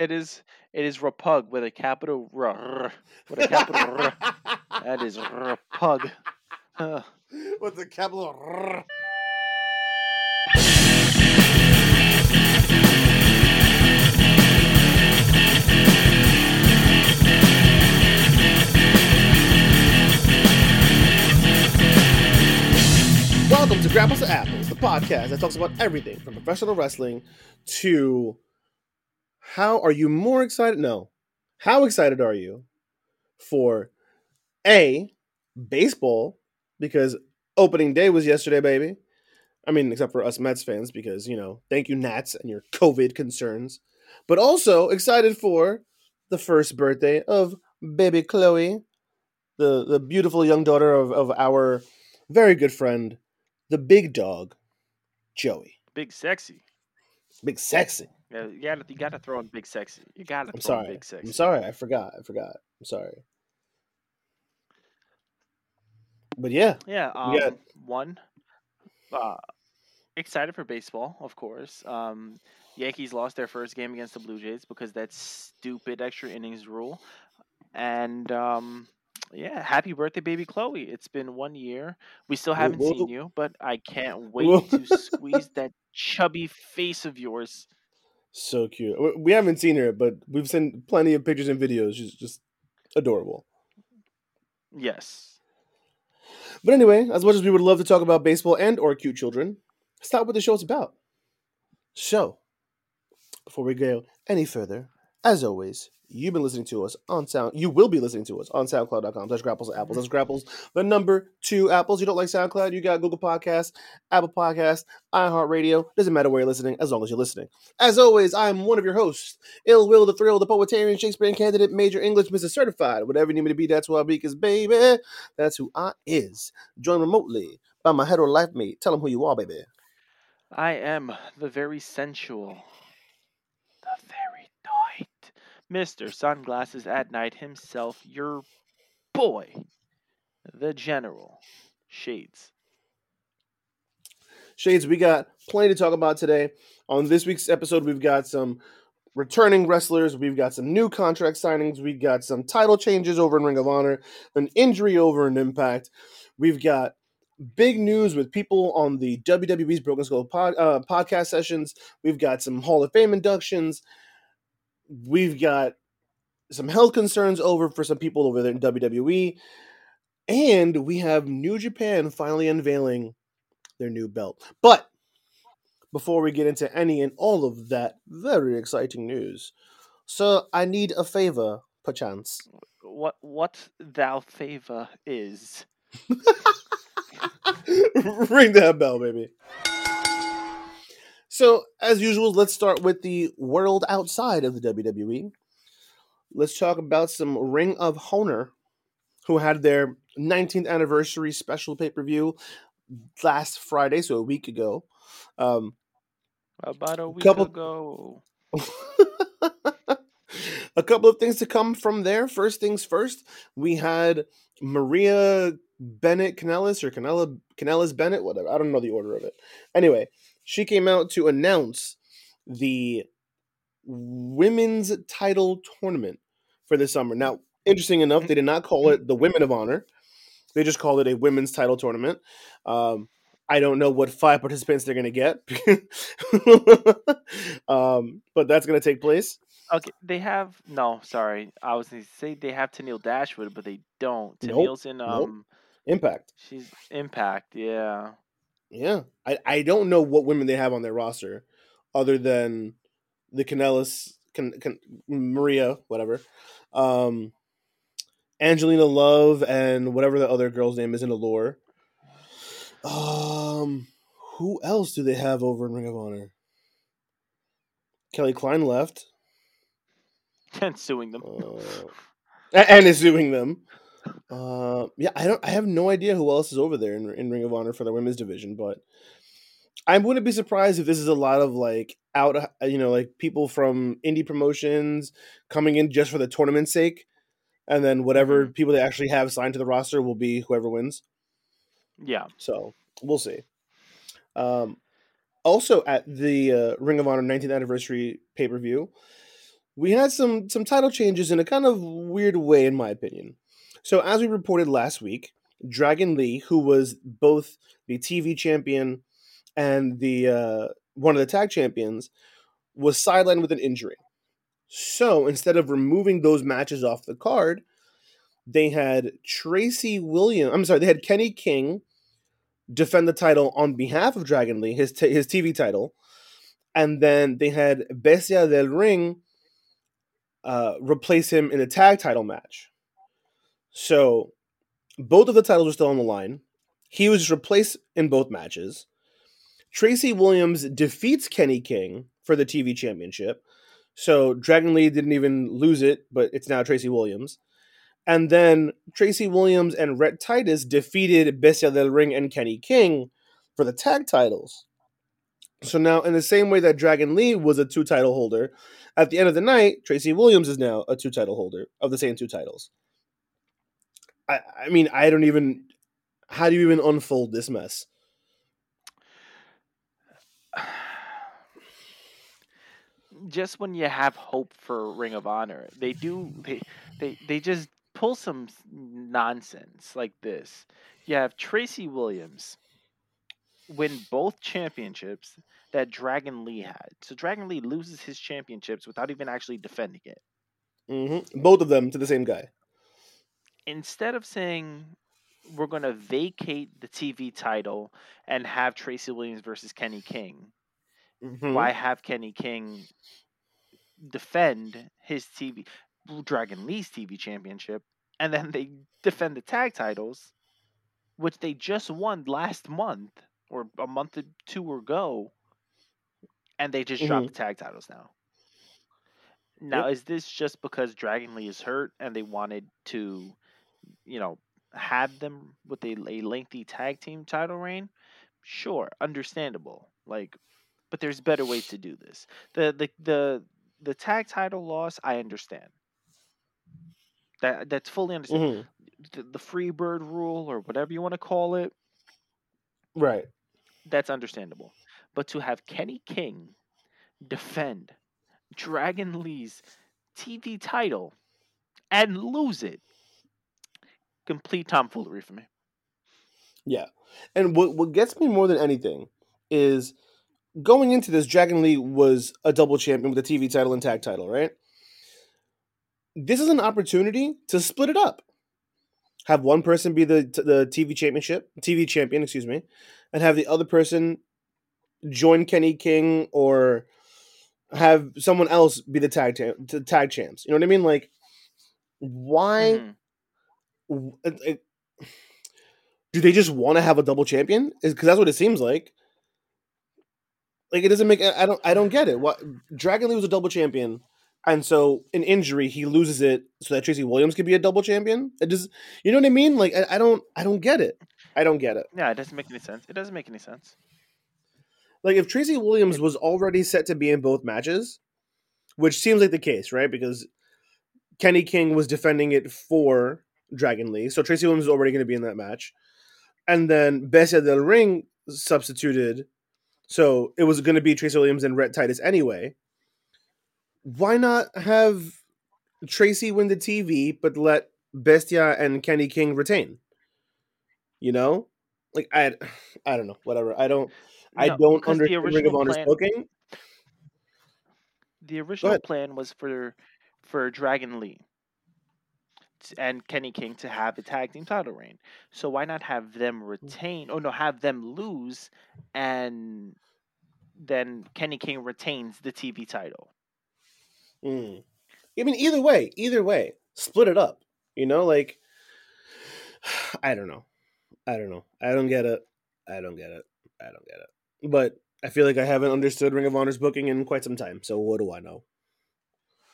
It is it is Rapug with a capital R. With a capital R. That is Rapug. Uh, With a capital R. Welcome to Grapples to Apples, the podcast that talks about everything from professional wrestling to how are you more excited? No. How excited are you for A, baseball, because opening day was yesterday, baby. I mean, except for us Mets fans, because, you know, thank you, Nats, and your COVID concerns. But also excited for the first birthday of baby Chloe, the, the beautiful young daughter of, of our very good friend, the big dog, Joey. big sexy. Big sexy. Yeah, you gotta you gotta throw in big sexy. You gotta I'm throw in sorry. big sexy. I'm sorry. I forgot. I forgot. I'm sorry. But yeah, Yeah. Um, got- one. Uh, excited for baseball, of course. Um, Yankees lost their first game against the Blue Jays because that stupid extra innings rule. And um, yeah, happy birthday, baby Chloe! It's been one year. We still haven't whoa. seen you, but I can't wait Whoa. to squeeze that chubby face of yours. So cute. We- haven't seen her, but we've seen plenty of pictures and videos. She's just adorable. Yes. But anyway, as much as we would love to talk about baseball and or cute children, stop what the show's about. So, before we go any further, as always, you've been listening to us on Sound. You will be listening to us on SoundCloud.com. That's Grapples Apples. That's Grapples, the number two Apples. You don't like SoundCloud? You got Google Podcasts, Apple Podcasts, iHeartRadio. Doesn't matter where you're listening, as long as you're listening. As always, I'm one of your hosts, Ill Will, the Thrill, the Poetarian, Shakespearean candidate, Major English, Mr. Certified. Whatever you need me to be, that's who I'll be. Because baby, that's who I is. Joined remotely by my hetero life mate. Tell him who you are, baby. I am the very sensual, Mr. Sunglasses at Night himself, your boy, the General. Shades. Shades, we got plenty to talk about today. On this week's episode, we've got some returning wrestlers, we've got some new contract signings, we've got some title changes over in Ring of Honor, an injury over in Impact. We've got big news with people on the WWE's Broken Skull pod, uh, podcast sessions. We've got some Hall of Fame inductions. We've got some health concerns over for some people over there in WWE. And we have New Japan finally unveiling their new belt. But before we get into any and all of that very exciting news, sir, I need a favor, perchance. What what thou favor is. Ring that bell, baby. So, as usual, let's start with the world outside of the WWE. Let's talk about some Ring of Honor, who had their 19th anniversary special pay per view last Friday, so a week ago. Um, About a week Couple- ago. a couple of things to come from there. First things first, we had Maria Bennett Kanellis or Canella Kanellis Bennett, whatever. I don't know the order of it. Anyway, she came out to announce the women's title tournament for this summer. Now, interesting enough, they did not call it the Women of Honor. They just called it a women's title tournament. Um, I don't know what five participants they're going to get, um, but that's going to take place. Okay, they have no. Sorry, I was going to say they have Tennille Dashwood, but they don't. Nope, Tennille's in nope. um, Impact. she's Impact. Yeah. Yeah, I, I don't know what women they have on their roster, other than the Kanellis, Can, Can, Maria, whatever, um, Angelina Love, and whatever the other girl's name is in Allure. Um, who else do they have over in Ring of Honor? Kelly Klein left, and suing them. uh, and is suing them. Uh, yeah, I don't. I have no idea who else is over there in, in Ring of Honor for the women's division, but I wouldn't be surprised if this is a lot of like out, uh, you know, like people from indie promotions coming in just for the tournament's sake, and then whatever people they actually have signed to the roster will be whoever wins. yeah. So we'll see. Um, also at the uh, Ring of Honor 19th anniversary pay per view, we had some some title changes in a kind of weird way, in my opinion. So, as we reported last week, Dragon Lee, who was both the TV champion and the uh, one of the tag champions, was sidelined with an injury. So, instead of removing those matches off the card, they had Tracy Williams. I'm sorry, they had Kenny King defend the title on behalf of Dragon Lee, his t- his TV title, and then they had Bestia del Ring uh, replace him in a tag title match. So both of the titles were still on the line. He was replaced in both matches. Tracy Williams defeats Kenny King for the TV championship. So Dragon Lee didn't even lose it, but it's now Tracy Williams. And then Tracy Williams and Rhett Titus defeated Bestia del Ring and Kenny King for the tag titles. So now, in the same way that Dragon Lee was a two title holder, at the end of the night, Tracy Williams is now a two title holder of the same two titles. I, I mean, I don't even. How do you even unfold this mess? Just when you have hope for Ring of Honor, they do they they they just pull some nonsense like this. You have Tracy Williams win both championships that Dragon Lee had. So Dragon Lee loses his championships without even actually defending it. Mm-hmm. Both of them to the same guy. Instead of saying we're going to vacate the TV title and have Tracy Williams versus Kenny King, mm-hmm. why have Kenny King defend his TV Dragon Lee's TV championship and then they defend the tag titles which they just won last month or a month or two ago, and they just mm-hmm. dropped the tag titles now. Now, yep. is this just because Dragon Lee is hurt and they wanted to, you know, have them with a, a lengthy tag team title reign? Sure, understandable. Like, but there's better ways to do this. The the the the tag title loss, I understand. That that's fully understand. Mm-hmm. The, the free bird rule or whatever you want to call it. Right that's understandable. But to have Kenny King defend Dragon Lee's TV title and lose it, complete tomfoolery for me. Yeah. And what what gets me more than anything is going into this, Dragon Lee was a double champion with a TV title and tag title, right? This is an opportunity to split it up. Have one person be the the TV championship, TV champion, excuse me, and have the other person join Kenny King or have someone else be the tag tam- the tag champs. You know what I mean? Like, why? Mm-hmm. Do they just want to have a double champion? Because that's what it seems like. Like it doesn't make. I don't. I don't get it. What Dragon Lee was a double champion, and so in injury he loses it so that Tracy Williams could be a double champion. It just. You know what I mean? Like I, I don't. I don't get it. I don't get it. Yeah, it doesn't make any sense. It doesn't make any sense. Like if Tracy Williams was already set to be in both matches, which seems like the case, right? Because Kenny King was defending it for Dragon Lee, so Tracy Williams is already going to be in that match, and then Bestia del Ring substituted, so it was going to be Tracy Williams and Rhett Titus anyway. Why not have Tracy win the TV, but let Bestia and Kenny King retain? You know, like I, I don't know, whatever. I don't, no, I don't understand Ring of Honor's plan, booking. The original plan was for for Dragon Lee and Kenny King to have a tag team title reign. So why not have them retain? Oh no, have them lose, and then Kenny King retains the TV title. Mm. I mean, either way, either way, split it up. You know, like I don't know. I don't know. I don't get it. I don't get it. I don't get it. But I feel like I haven't understood Ring of Honor's booking in quite some time. So what do I know?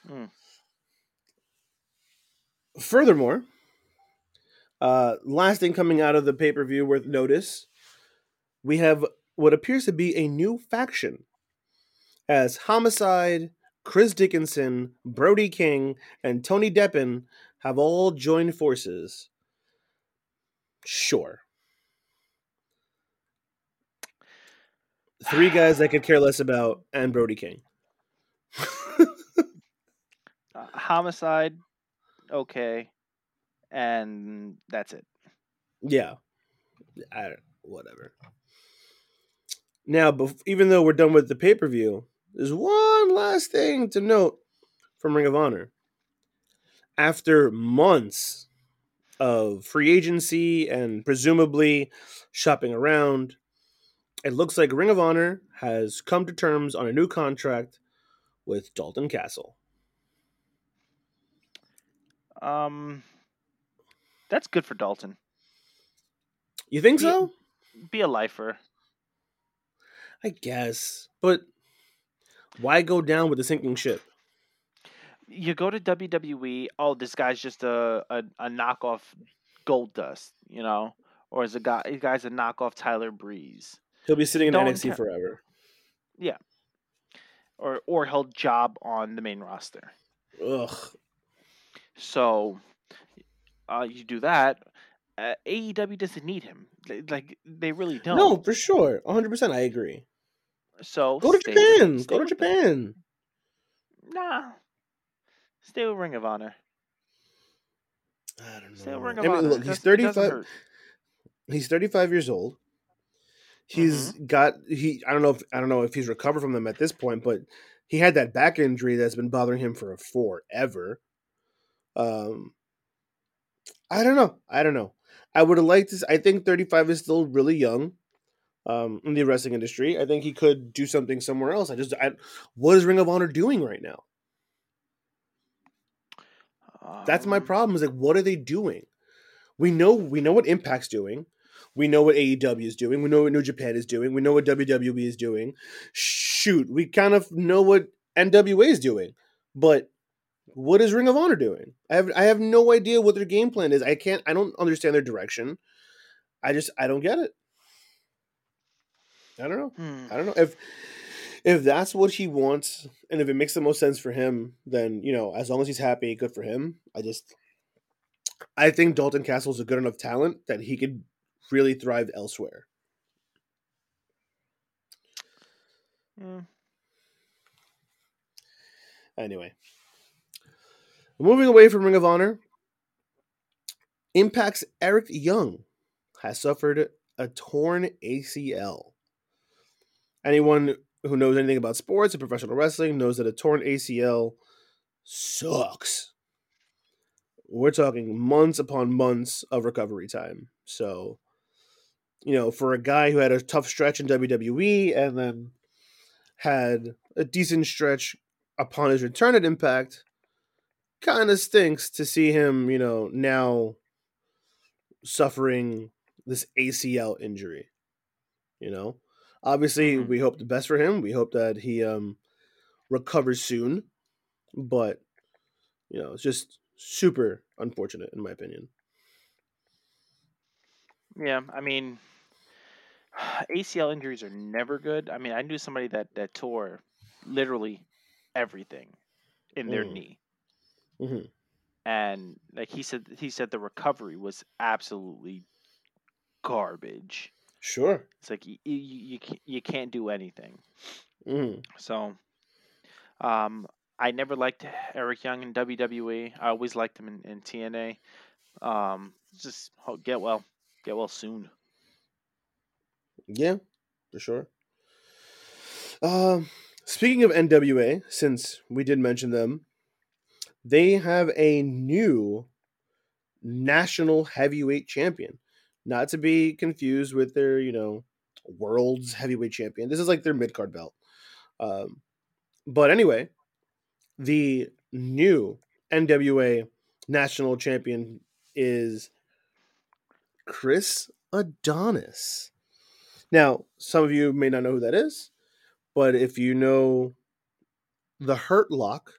Hmm. Furthermore, uh, last thing coming out of the pay per view worth notice, we have what appears to be a new faction as Homicide, Chris Dickinson, Brody King, and Tony Deppen have all joined forces Sure. Three guys I could care less about, and Brody King. homicide, okay, and that's it. Yeah, I don't. whatever. Now, bef- even though we're done with the pay per view, there's one last thing to note from Ring of Honor. After months of free agency and presumably shopping around, it looks like Ring of Honor has come to terms on a new contract with Dalton Castle. Um, that's good for Dalton. You think Be- so? Be a lifer. I guess. But why go down with the sinking ship? You go to WWE. Oh, this guy's just a a, a knockoff Goldust, you know, or is a guy? The guy's a knockoff Tyler Breeze, He'll be sitting in Don't NXT forever. Yeah, or or he'll job on the main roster. Ugh. So, uh, you do that. Uh, AEW doesn't need him. They- Like they really don't. No, for sure. 100% I agree. So Go to stay with- Japan. Go to with them. Japan. Nah. Stay with Ring of Honor. I don't Stay know. with Ring I of mean, Honor. look, he's doesn't 35 he's 35 years old. He's Mm-hmm. got he I don't know if I don't know if he's recovered from them at this point, but he had that back injury that's been bothering him for forever. Um I don't know. I don't know. I would have liked this. I think 35 is still really young um, in the wrestling industry. I think he could do something somewhere else. I just, I, what is Ring of Honor doing right now? That's my Um, problem. Is like, what are they doing? We know, we know what Impact's doing. We know what AEW is doing. We know what New Japan is doing. We know what WWE is doing. Shoot, we kind of know what NWA is doing. But what is Ring of Honor doing? I have I have no idea what their game plan is. I can't I don't understand their direction. I just I don't get it. I don't know. hmm. I don't know if if that's what he wants and if it makes the most sense for him, then you know, as long as he's happy, good for him. I just I think Dalton Castle is a good enough talent that he could really thrive elsewhere. Yeah. Anyway, moving away from Ring of Honor, Impact's Eric Young has suffered a torn ACL. Anyone who knows anything about sports and professional wrestling knows that a torn ACL sucks. We're talking months upon months of recovery time. So, you know, for a guy who had a tough stretch in WWE and then had a decent stretch upon his return at Impact, kind of stinks to see him, you know, now suffering this ACL injury. You know, obviously, Mhm. we hope the best for him. We hope that he um recovers soon, but you know, it's just super unfortunate in my opinion. Yeah, I mean, ACL injuries are never good. I mean, I knew somebody that that tore literally everything in their Mm. knee, Mhm. and like he said, he said the recovery was absolutely garbage. Sure. It's like you you you, you can't do anything. hmm So, um, I never liked Eric Young in WWE. I always liked him in, in TNA. Um, just get well, get well soon. Yeah, for sure. Um, speaking of NWA, since we did mention them, they have a new national heavyweight champion. Not to be confused with their, you know, world's heavyweight champion. This is like their mid card belt. Um, but anyway, the new NWA national champion is Chris Adonis. Now, some of you may not know who that is, but if you know the Hurt Lock,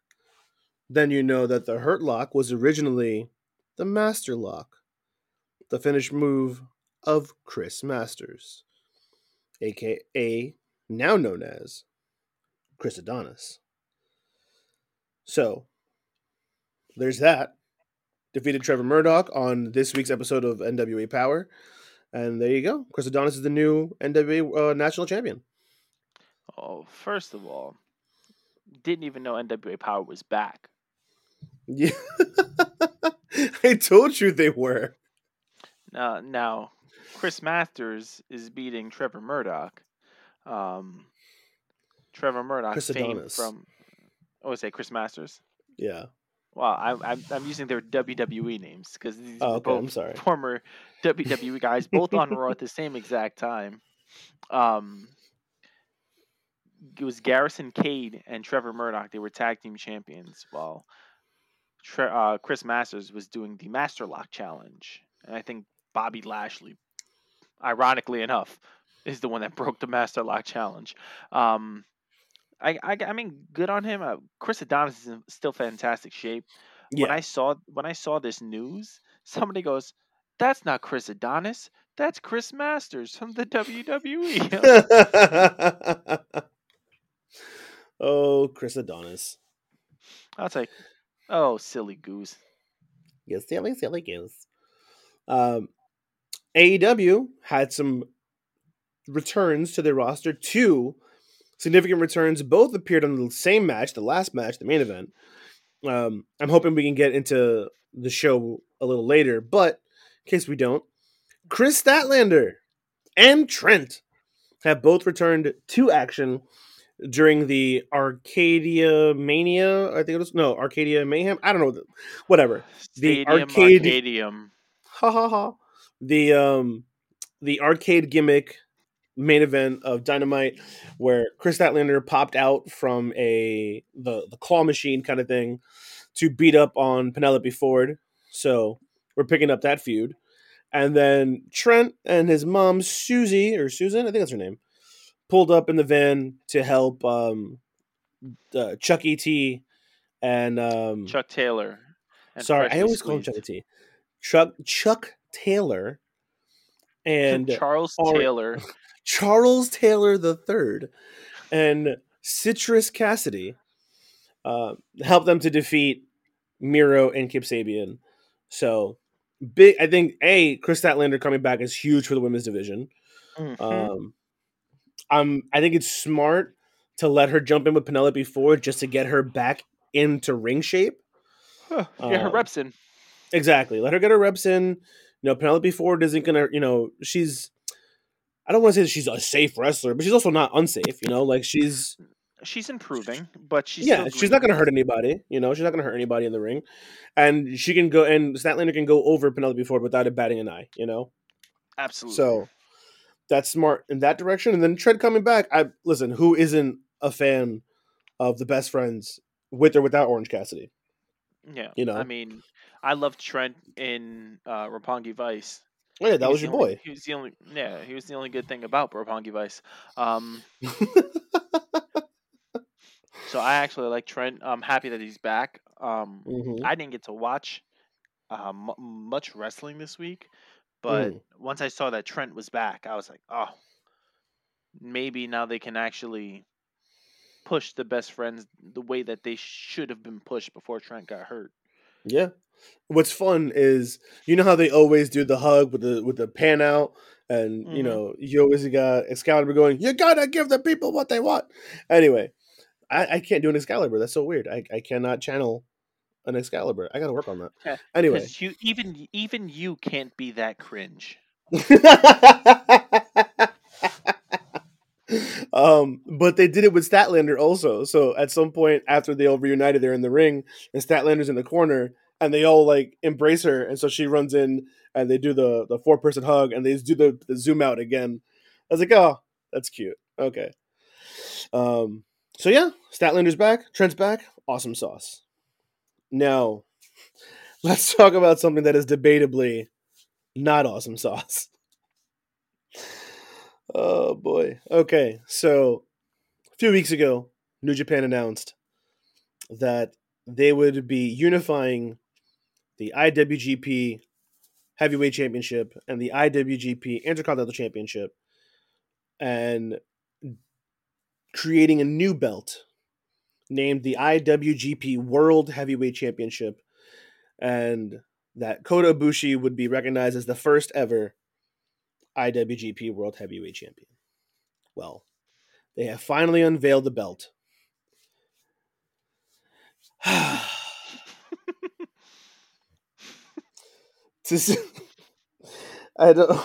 then you know that the Hurt Lock was originally the Master Lock, the finished move of Chris Masters, aka now known as Chris Adonis. So, there's that. Defeated Trevor Murdoch on this week's episode of NWA Power. And there you go. Chris Adonis is the new NWA uh, national champion. Oh, first of all, didn't even know NWA Power was back. Yeah. I told you they were. Now, now, Chris Masters is beating Trevor Murdoch. Um, Trevor Murdoch Chris fame Adonis. from. Oh, say Chris Masters. Yeah. Well, I, I'm I'm using their WWE names because these Oh, okay. I'm both sorry. former WWE guys, both on Raw at the same exact time. Um, it was Garrison Cade and Trevor Murdoch. They were tag team champions, while uh, Chris Masters was doing the Master Lock Challenge, and I think Bobby Lashley, ironically enough, is the one that broke the Master Lock Challenge. Um, I, I, I mean, good on him. Uh, Chris Adonis is in still fantastic shape when I saw when I saw this news, somebody goes, "That's not Chris Adonis. That's Chris Masters from the E." WWE." oh, Chris Adonis. I'll like, "Oh, silly goose." Yes, silly, silly goose. Um, AEW had some returns to their roster. Two significant returns. Both appeared on the same match, the last match, the main event. Um, I'm hoping we can get into the show a little later, but in case we don't, Kris Statlander and Trent have both returned to action during the Arcadia Mania. I think it was no Arcadia Mayhem. I don't know, whatever. The Stadium arcade- Arcadium. ha ha ha the um the arcade gimmick main event of dynamite where kris statlander popped out from a the the claw machine kind of thing to beat up on penelope ford so we're picking up that feud and then trent and his mom susie or susan i think that's her name pulled up in the van to help um uh, chuck et and um Chuck Taylor. and Sorry, I always call him Chuck T. Chuck Chuck Taylor and Charles or- Taylor. Charles Taylor the Third and Citrus Cassidy uh, helped them to defeat Miro and Kip Sabian. So big, I think a Kris Statlander coming back is huge for the women's division. Mhm. Um, I'm I think it's smart to let her jump in with Penelope Ford just to get her back into ring shape. Huh, Get her um, reps in. Exactly. Let her get her reps in. You know, Penelope Ford isn't gonna, you know, she's I don't want to say that she's a safe wrestler, but she's also not unsafe, you know, like she's She's improving, but she's yeah, she's not gonna hurt anybody, you know, she's not gonna hurt anybody in the ring. And she can go and Statlander can go over Penelope Ford without it batting an eye, you know? Absolutely. So that's smart in that direction. And then Trent coming back. I listen, who isn't a fan of the best friends with or without Orange Cassidy? yeah, you know. I mean, I love Trent in uh, Roppongi Vice. Oh yeah, He that was your only- boy. He was the only, yeah, he was the only good thing about Roppongi Vice. Um, so I actually like Trent. I'm happy that he's back. Um, Mhm. I didn't get to watch uh, mu much wrestling this week, but Mm. once I saw that Trent was back, I was like, oh, maybe now they can actually push the best friends the way that they should have been pushed before Trent got hurt. Yeah. What's fun is you know how they always do the hug with the with the pan out, and you Mhm. know you always got Excalibur going. You gotta give the people what they want. Anyway, I, I can't do an Excalibur. That's so weird. I, I cannot channel an Excalibur. I got to work on that. Yeah, Anyway, you even even you can't be that cringe. um, but they did it with Statlander also. So at some point after they all reunited, they're in the ring, and Statlander's in the corner, and they all like embrace her, and so she runs in, and they do the the four person hug, and they do the, the zoom out again. I was like, oh, that's cute. Okay. Um. So yeah, Statlander's back, Trent's back, awesome sauce. Now, let's talk about something that is debatably not awesome sauce. Oh boy. Okay, so a few weeks ago, New Japan announced that they would be unifying the IWGP Heavyweight Championship and the IWGP Intercontinental Championship and creating a new belt named the IWGP World Heavyweight Championship and that Kota Ibushi would be recognized as the first ever IWGP World Heavyweight Champion. Well, they have finally unveiled the belt. to s- I don't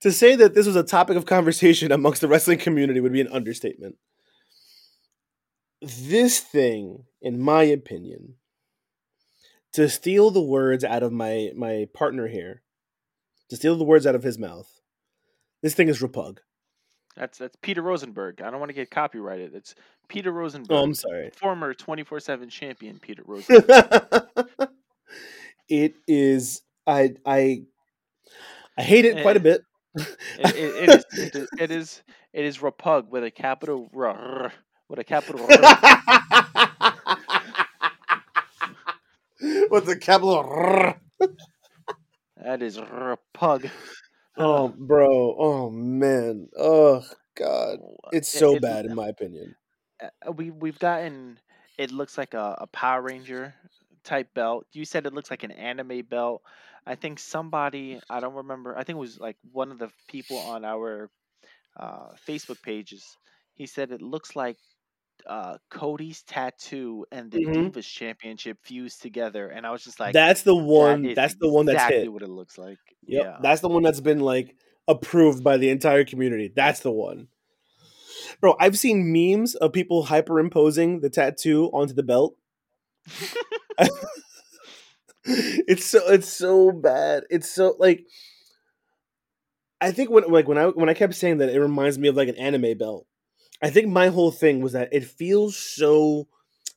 to say that this was a topic of conversation amongst the wrestling community would be an understatement. This thing, in my opinion, to steal the words out of my my partner here, to steal the words out of his mouth, this thing is repug. That's that's Peter Rosenberg. I don't want to get copyrighted. It's Peter Rosenberg. Oh, I'm sorry. Former 24/7 champion Peter Rosenberg. it is I I I hate it quite a Eh. bit. it, it, it, is, it is it is it is repug with a capital R with a capital R. With the capital R. That is repug. Oh, bro. Oh man. Oh god. It's so it- bad in my opinion. uh, we we've gotten it looks like a, a Power Ranger type belt. You said it looks like an anime belt. I think somebody I don't remember. I think it was like one of the people on our uh, Facebook pages. He said it looks like uh, Cody's tattoo and the Mhm. Divas Championship fused together, and I was just like, that's the one. is That's the one that's exactly hit. what it looks like. Yep. Yeah, That's the one that's been like approved by the entire community. That's the one. Bro, I've seen memes of people hyperimposing the tattoo onto the belt. it's so it's so bad. It's so like I think when like when I when I kept saying that it reminds me of like an anime belt. I think my whole thing was that it feels so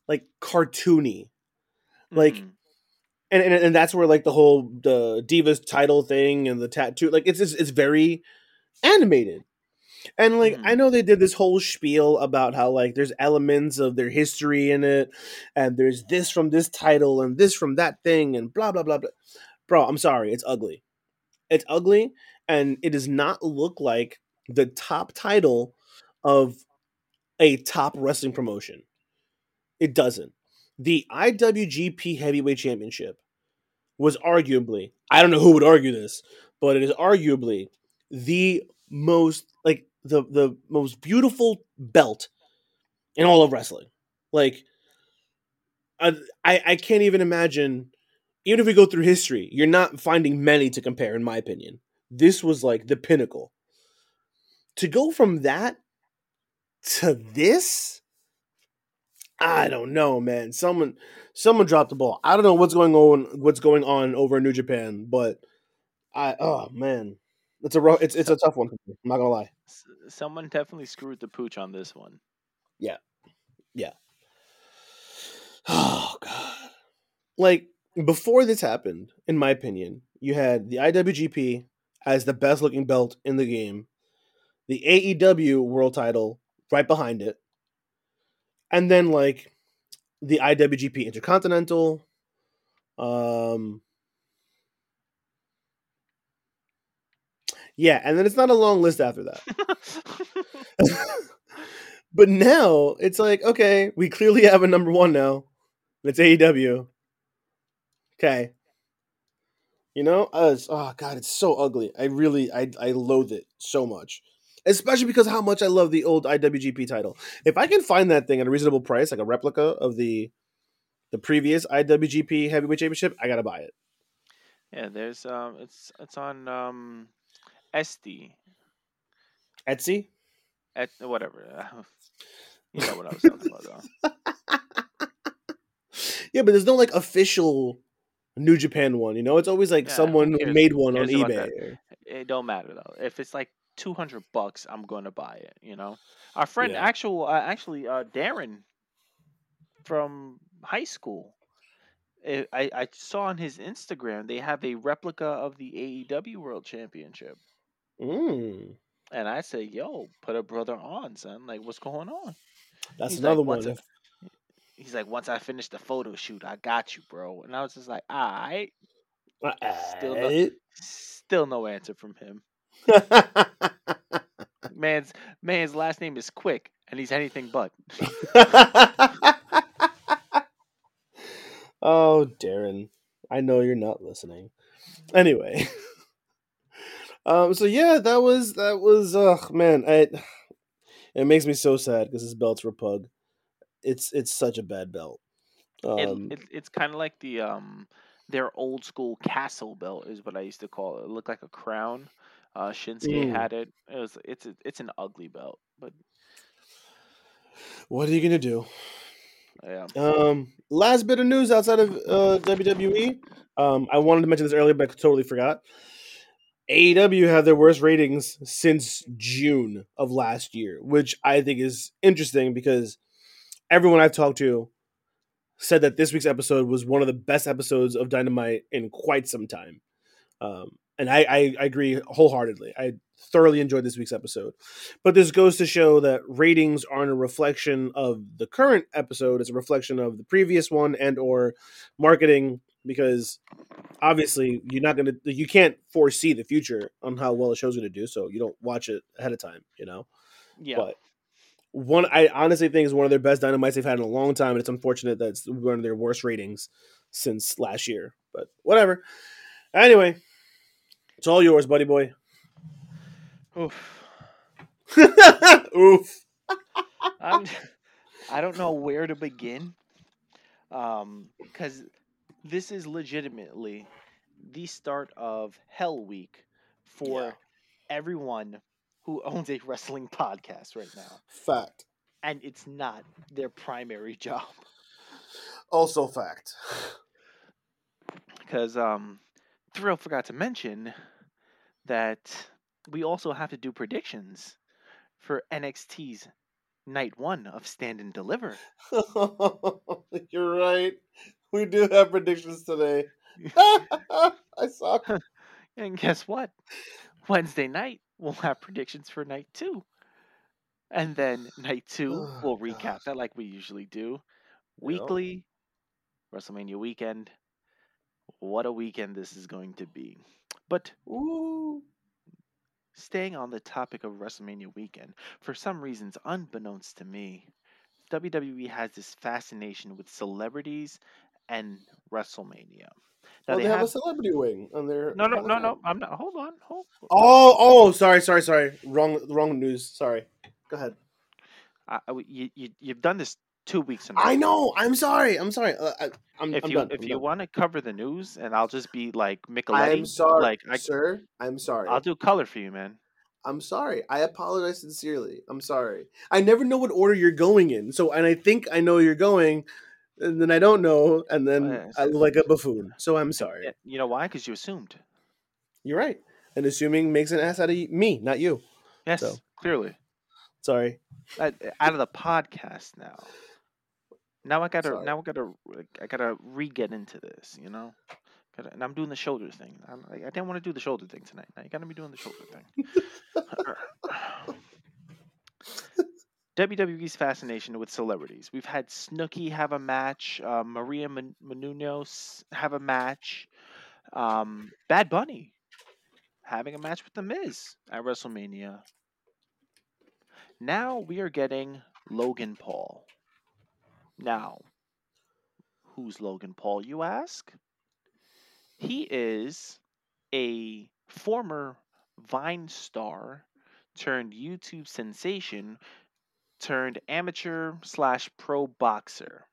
like cartoony. like, Mhm. and, and and that's where like the whole the divas title thing and the tattoo like it's it's, it's very animated and like Mhm. i know they did this whole spiel about how like there's elements of their history in it and there's this from this title and this from that thing and blah blah blah blah bro i'm sorry it's ugly it's ugly and it does not look like the top title of a top wrestling promotion. It doesn't. The iwgp heavyweight championship was arguably i don't know who would argue this but it is arguably the most like the the most beautiful belt in all of wrestling. Like I, I can't even imagine even if we go through history you're not finding many to compare in my opinion. This was like the pinnacle. To go from that to this? I don't know man. Someone someone dropped the ball. I don't know what's going on what's going on over in new japan but i oh man. It's a ro- it's it's a tough one i'm not gonna lie. Someone definitely screwed the pooch on this one. Yeah, yeah. Oh god. Like before this happened in my opinion you had the iwgp as the best looking belt in the game the aew world title right behind it. And then like the iwgp intercontinental um yeah and then it's not a long list after that. But now it's like okay we clearly have a number one now it's aew okay. You know uh, oh god it's so ugly. I really i i loathe it so much especially because how much i love the old iwgp title. If i can find that thing at a reasonable price like a replica of the the previous iwgp heavyweight championship i gotta buy it. Yeah, there's um, it's it's on um, SD etsy? At whatever. you know what I was talking about. Yeah but there's no like official new japan one you know? It's always like Yeah, someone made one on ebay It don't matter though. If it's like two hundred bucks, I'm going to buy it. You know, our friend, Yeah. actual, uh, actually, uh, Darren from high school. I, I I saw on his Instagram they have a replica of the AEW World Championship, Mm, and I said, "Yo, put a brother on, son. Like, what's going on?" that's He's another "Once one I- He's like, "Once I finish the photo shoot, I got you, bro." And I was just like, "All right." Still no-. Still no answer from him. Man's man's last name is Quick, and he's anything but. oh, Darren, I know you're not listening. Anyway, um, so yeah, that was that was. Ugh, man, I, it makes me so sad because this belt's repug. It's it's such a bad belt. It, Um, it, it's kind of like the um their old school castle belt is what I used to call it. It looked like a crown. Uh, Shinsuke Mm. had it. It was it's a, it's an ugly belt, but What are you gonna do? yeah. Um, last bit of news outside of uh, WWE. Um, I wanted to mention this earlier, but I totally forgot. AEW had their worst ratings since June of last year, which I think is interesting because everyone I've talked to said that this week's episode was one of the best episodes of Dynamite in quite some time. Um, and I, I, I agree wholeheartedly. I thoroughly enjoyed this week's episode. But this goes to show that ratings aren't a reflection of the current episode; it's a reflection of the previous one and or marketing. Because obviously, you're not gonna, you can't foresee the future on how well a show's gonna do, so you don't watch it ahead of time. You know. Yeah. But one, I honestly think is one of their best dynamites they've had in a long time, and it's unfortunate that it's one of their worst ratings since last year. But whatever. Anyway, it's all yours, buddy boy. Oof. Oof. I'm, I don't know where to begin. Um, because this is legitimately the start of Hell Week for Yeah. everyone who owns a wrestling podcast right now. Fact. And it's not their primary job. Also fact. Because um Thrill forgot to mention that we also have to do predictions for NXT's night one of Stand and Deliver. You're right. We do have predictions today. I suck. And guess what? Wednesday night, we'll have predictions for night two. And then night two, Oh, we'll recap God. that like we usually do. Yep. Weekly, WrestleMania weekend. What a weekend this is going to be. But Ooh. staying on the topic of WrestleMania weekend, for some reasons unbeknownst to me, WWE has this fascination with celebrities and WrestleMania. Now Well, they, they have, have, a celebrity wing on their. no, no, no, no. I'm not. Hold on. Hold. Oh, oh, sorry, sorry, sorry. Wrong, wrong news. Sorry. Go ahead. I, I- you, you, you've done this two weeks in a I know. I'm sorry. I'm sorry. Uh, I, I'm, If I'm you done. if I'm you want to cover the news, and I'll just be like Micheletti, I'm sorry, like I, sir. I'm sorry. I'll do color for you, man. I'm sorry. I apologize sincerely. I'm sorry. I never know what order you're going in. So, and I think I know you're going, and then I don't know, and then. I look like a buffoon. So I'm sorry. You know why? Because you assumed. You're right. And assuming makes an ass out of me, not you. Yes, So. clearly. Sorry. Out of the podcast now. Now I gotta. Sorry. Now I gotta. I gotta re get into this. You know. Gotta, and I'm doing the shoulder thing. I'm, like, I didn't want to do the shoulder thing tonight. Now you gotta be doing the shoulder thing. WWE's fascination with celebrities. We've had Snooki have a match, uh, Maria Men- Menounos have a match, um, Bad Bunny having a match with The Miz at WrestleMania. Now we are getting Logan Paul. Now, who's Logan Paul, you ask? He is a former Vine star turned YouTube sensation turned amateur slash pro boxer.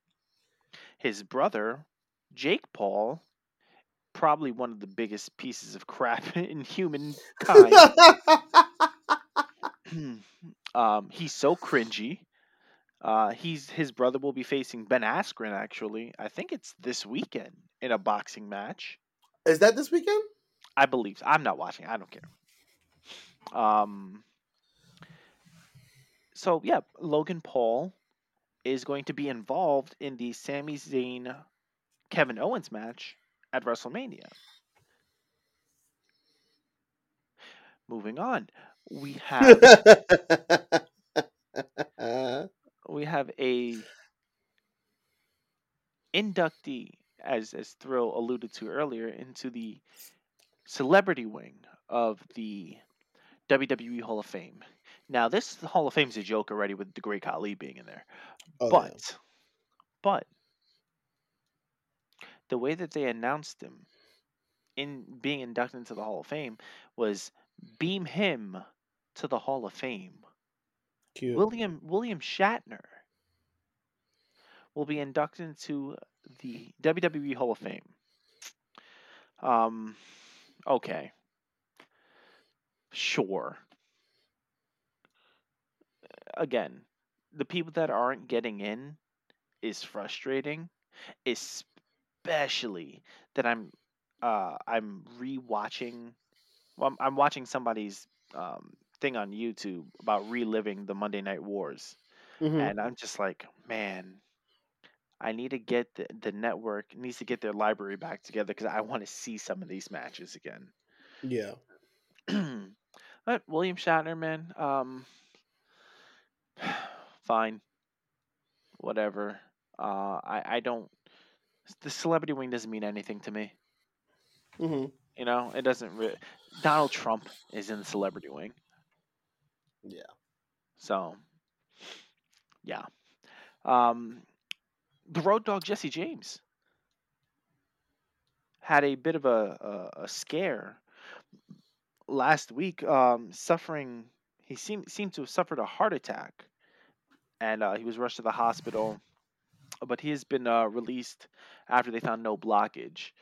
His brother, Jake Paul, probably one of the biggest pieces of crap in humankind. um, he's so cringy. Uh, he's his brother will be facing Ben Askren actually. I think it's this weekend in a boxing match. Is that this weekend? I believe. So. I'm not watching. I don't care. Um. So yeah, Logan Paul is going to be involved in the Sami Zayn Kevin Owens match at WrestleMania. Moving on, we have have a inductee, as as Thrill alluded to earlier, into the celebrity wing of the WWE Hall of Fame. Now, this Hall of Fame is a joke already with the Great Khali being in there, Oh, yeah. but but the way that they announced him in being inducted into the Hall of Fame was beam him to the Hall of Fame. Cute. William William Shatner will be inducted into the WWE Hall of Fame. Um, okay, sure. Again, the people that aren't getting in is frustrating, especially that I'm uh I'm rewatching. Well, I'm, I'm watching somebody's um thing on YouTube about reliving the Monday Night Wars, Mhm. and I'm just like, man, I need to get the, the network needs to get their library back together because I want to see some of these matches again. Yeah. but William Shatner, man, um, fine, whatever. Uh, I I don't. The celebrity wing doesn't mean anything to me. Mm-hmm. You know, it doesn't. Re- Donald Trump is in the celebrity wing, Yeah. so yeah. Um, the Road Dog Jesse James had a bit of a, a, a scare last week, um, suffering. He seemed seemed to have suffered a heart attack, and uh, he was rushed to the hospital. But he has been uh, released after they found no blockage.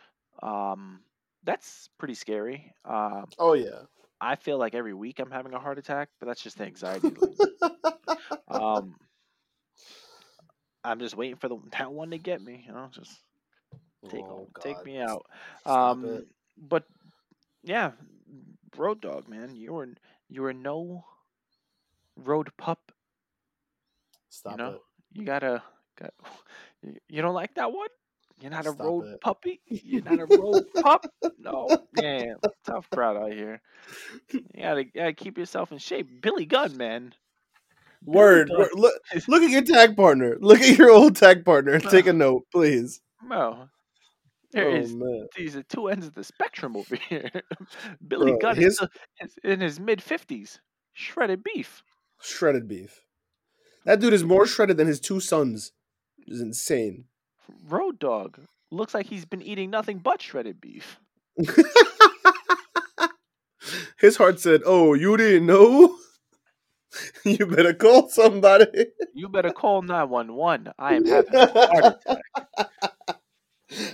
Um, that's pretty scary. Uh, Oh yeah. I feel like every week I'm having a heart attack, but that's just the anxiety. um, I'm just waiting for the that one to get me. You know, just take Oh, take me out. Stop um, it. but yeah, road dog, man, you were you were no road pup. Stop know, it. You gotta got. You, you don't like that one? You're not a Stop road it. puppy. You're not a road pup. No, yeah, tough crowd out here. You gotta, you gotta keep yourself in shape. Billy Gunn, man. Word. Word. Look, look at your tag partner. Look at your old tag partner. Take a note, please. Bro, there oh is these are two ends of the spectrum over here. Billy Bro, Gunn his- is, is in his mid fifties, shredded beef. Shredded beef. That dude is more shredded than his two sons. Is insane. Road Dog looks like he's been eating nothing but shredded beef. his heart said, "Oh, you didn't know? you better call somebody." You better call nine one one. I am having a heart attack.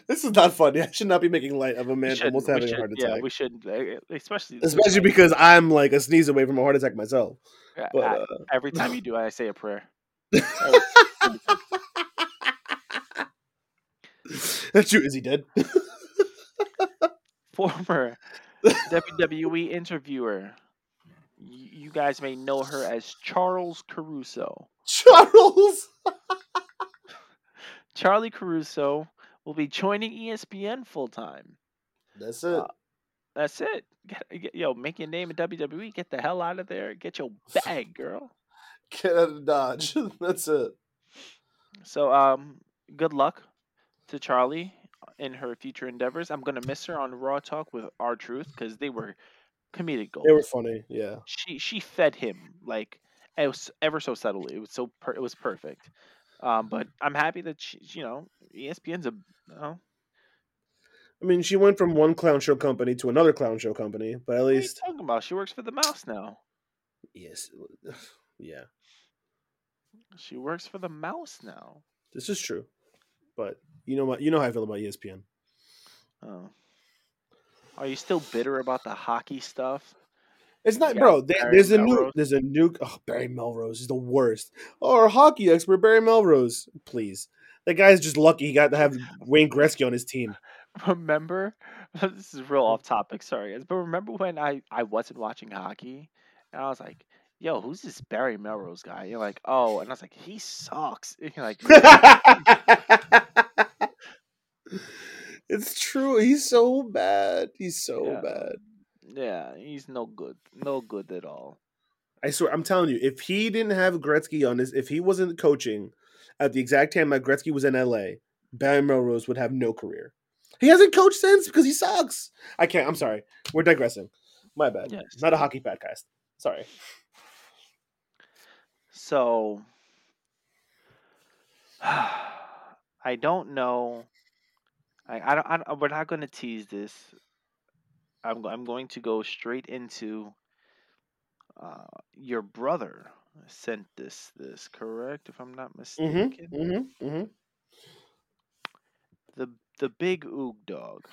this is not funny. I should not be making light of a man almost having a should- heart Yeah, attack. we shouldn't, uh, especially Especially because I'm like a sneeze away from a heart attack myself. uh, But I- uh, every time you do, I say a prayer. that's you. Is he dead? Former WWE interviewer. You guys may know her as Charles Caruso. Charles. Charlie Caruso will be joining ESPN full time. That's it. Uh, That's it. Get, get- yo, make your name in WWE. Get the hell out of there. Get your bag, girl. Get out of Dodge. That's it. So, um, good luck to Charlie in her future endeavors. I'm gonna miss her on Raw Talk with R Truth because they were comedic gold. They were funny. Yeah. She she fed him like it was ever so subtly. It was so per- it was perfect. Um, but I'm happy that she, you know, ESPN's a you know, I mean, she went from one clown show company to another clown show company, but at what are you least talking about? She works for the Mouse now. yes, yeah, She works for the Mouse now. this is true. But you know what? You know how I feel about ESPN. Oh. Are you still bitter about the hockey stuff? It's not, Yeah, bro. Barry there's a new, there's a new. Oh, Barry Melrose is the worst. Oh, our hockey expert, Barry Melrose. Please, that guy's just lucky he got to have Wayne Gretzky on his team. remember this is real off topic sorry guys but remember when i i wasn't watching hockey and i was like yo who's this barry melrose guy you're like oh and i was like he sucks and you're like it's true. He's so bad. He's so Yeah. bad. yeah he's no good no good at all I swear, I'm telling you, if he didn't have Gretzky on his, if he wasn't coaching at the exact time that Gretzky was in LA, Barry Melrose would have no career. He hasn't coached since because he sucks. I can't. I'm sorry. We're digressing. My bad. Yes. Not a hockey podcast. Sorry. so i don't know I, I don't, I don't we're not going to tease this I'm, I'm going to go straight into uh, your brother sent this this correct if i'm not mistaken Mm-hmm. Mm-hmm. the the big oog dog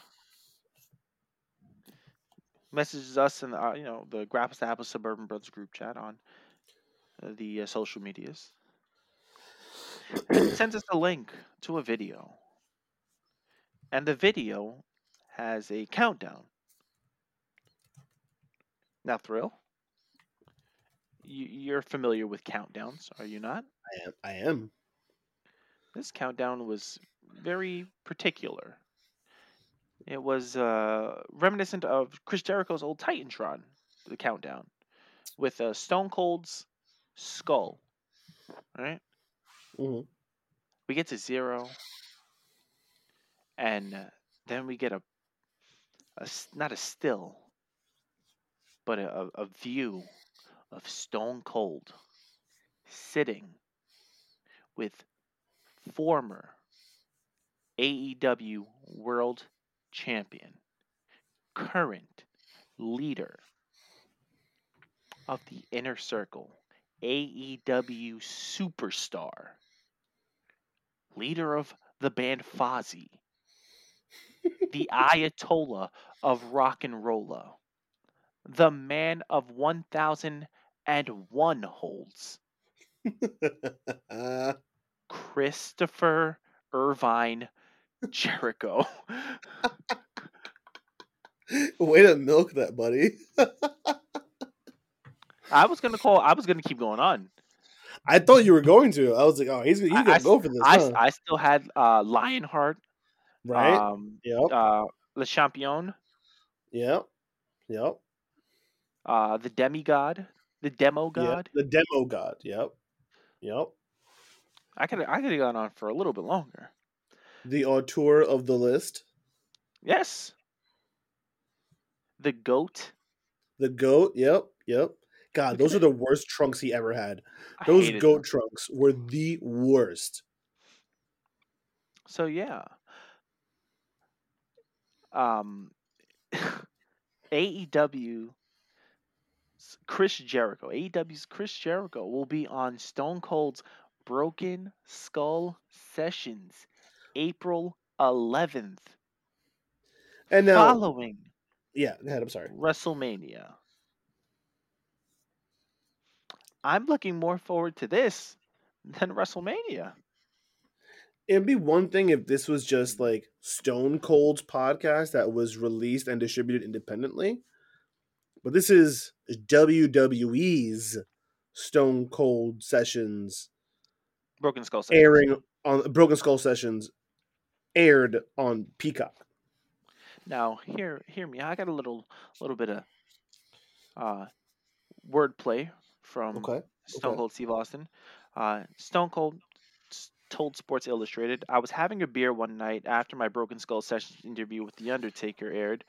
messages us in the, uh, you know the Grapples to Apples Suburban Brothers group chat on uh, the uh, social medias. And sends us a link to a video, and the video has a countdown. Now, Thrill, you, you're familiar with countdowns, are you not? I am. I am. This countdown was very particular. It was uh, reminiscent of Chris Jericho's old Titantron, the countdown, with uh, Stone Cold's skull. Right? Mhm. We get to zero, and uh, then we get a, a not a still, but a, a, a view of Stone Cold sitting with former AEW World Champion, current leader of the Inner Circle, AEW Superstar, leader of the band Fozzy, the Ayatollah of rock and rolla, the man of 1001 holds, Christopher Irvine Jericho. Way to milk that, buddy. I was gonna call. I was gonna keep going on. I thought you were going to. I was like, oh, he's, he's gonna I go for this, I, huh? I still had uh, Lionheart, right? um, yep. uh, Le Champion, yep. Yep. uh, the Demigod, the Demo Yep. God. The demo god. Yep. Yep. I could I could have gone on for a little bit longer. The auteur of the list. Yes. The goat. The goat. Yep. Yep. God, those are the worst trunks he ever had. Those goat them. trunks were the worst. So yeah. Um AEW Chris Jericho. AEW's Chris Jericho will be on Stone Cold's Broken Skull Sessions April 11th And now, following yeah, ahead. I'm sorry. WrestleMania. I'm looking more forward to this than WrestleMania. It'd be one thing if this was just like Stone Cold's podcast that was released and distributed independently, but this is WWE's Stone Cold sessions Broken Skull Sessions. airing on Broken Skull sessions aired on Peacock. Now, hear hear me. I got a little little bit of uh, wordplay from Okay. Stone okay. Cold Steve Austin. Uh, Stone Cold told Sports Illustrated, "I was having a beer one night after my Broken Skull Sessions interview with The Undertaker aired,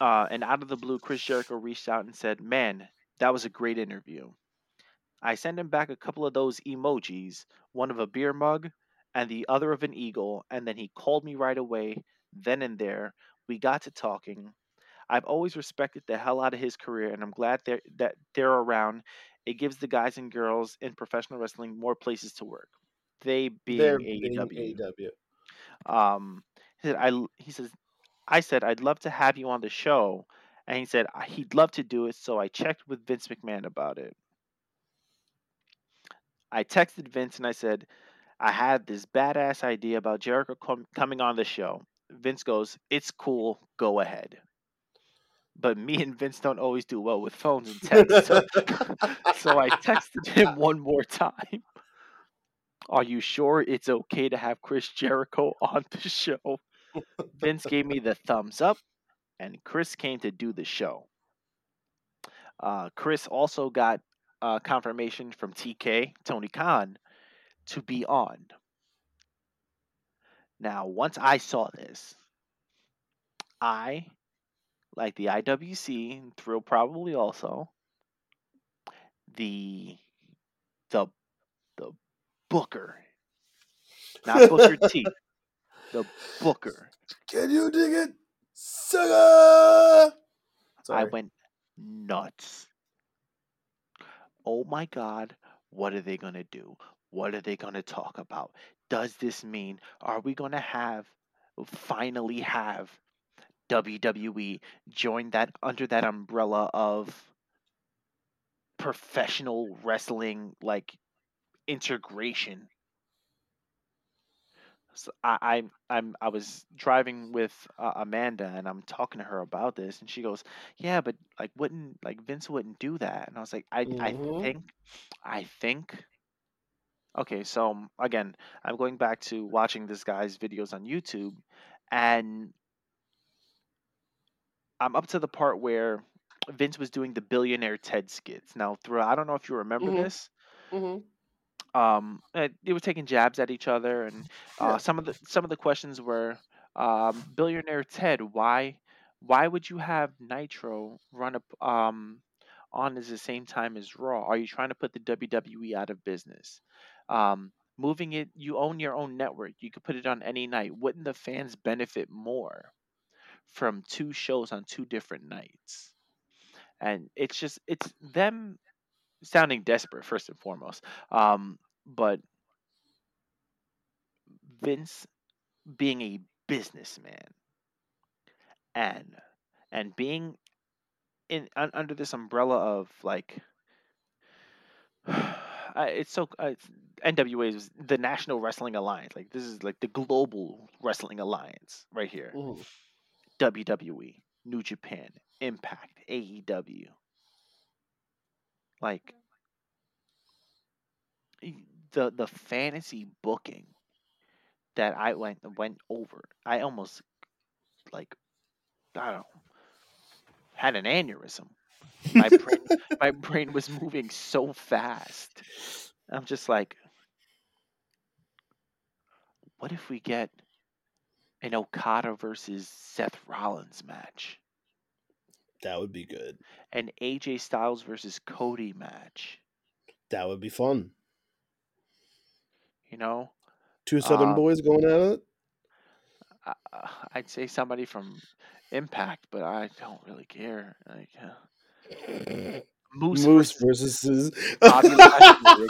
uh, and out of the blue, Chris Jericho reached out and said, "Man, that was a great interview." I sent him back a couple of those emojis, one of a beer mug and the other of an eagle, and then he called me right away, then and there. We got to talking. I've always respected the hell out of his career, and I'm glad that they're around. It gives the guys and girls in professional wrestling more places to work. They being They're AEW. being AEW. Um, he said, I, he says, I said, I'd love to have you on the show. And he said, he'd love to do it. So I checked with Vince McMahon about it. I texted Vince and I said, I had this badass idea about Jericho com- coming on the show. Vince goes, It's cool. Go ahead. But me and Vince don't always do well with phones and texts. So, so I texted him one more time. Are you sure it's okay to have Chris Jericho on the show? Vince gave me the thumbs up, and Chris came to do the show. Uh, Chris also got uh, confirmation from TK, Tony Khan, to be on. Now, once I saw this, I, like the IWC, Thrill probably also, the the Booker, not Booker T, the Booker. Can you dig it, sugar? I went nuts. Oh my God, what are they going to do? What are they going to talk about? Does this mean, are we going to have, finally have WWE join that under that umbrella of professional wrestling like integration. So I, I I'm I was driving with uh, Amanda and I'm talking to her about this and she goes, "Yeah, but like wouldn't like Vince wouldn't do that." And I was like, "I I Mhm. think I think okay, so um, again, I'm going back to watching this guy's videos on YouTube and I'm up to the part where Vince was doing the billionaire Ted skits. Now, through I don't know if you remember Mhm. this. Mhm. Um, uh, they were taking jabs at each other, and uh, Yeah. some of the some of the questions were, um, billionaire Ted, why why would you have Nitro run up um on at the same time as Raw? Are you trying to put the WWE out of business? Um, moving it, you own your own network. You could put it on any night. Wouldn't the fans benefit more from two shows on two different nights? and it's just it's them sounding desperate first and foremost um but vince being a businessman and and being in un, under this umbrella of like I- it's so uh, it's, NWA is the National Wrestling Alliance. Like this is like the global wrestling alliance right here. Mhm. WWE, New Japan, Impact, AEW. Like the the fantasy booking that I went went over. I almost like I don't know, had an aneurysm. My brain my brain was moving so fast. I'm just like what if we get an Okada versus Seth Rollins match? That would be good. An AJ Styles versus Cody match? That would be fun. You know? Two Southern Um, boys going at it. I, I'd say somebody from Impact, but I don't really care. Like uh, Moose, Moose versus versus Bobby Lashley.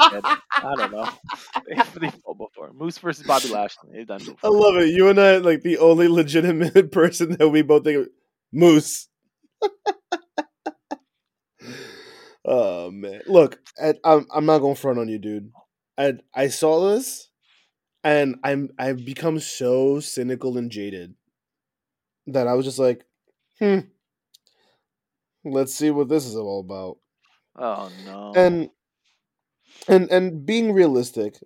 I don't know. They've, they've before. Moose versus Bobby Lashley. They've done Before. I love it. You and I like the only legitimate person that we both think of. Moose. oh man, look, I, I'm I'm not going front on you, dude. I I saw this, and I'm I've become so cynical and jaded that I was just like, hmm, let's see what this is all about. Oh no. and and and being realistic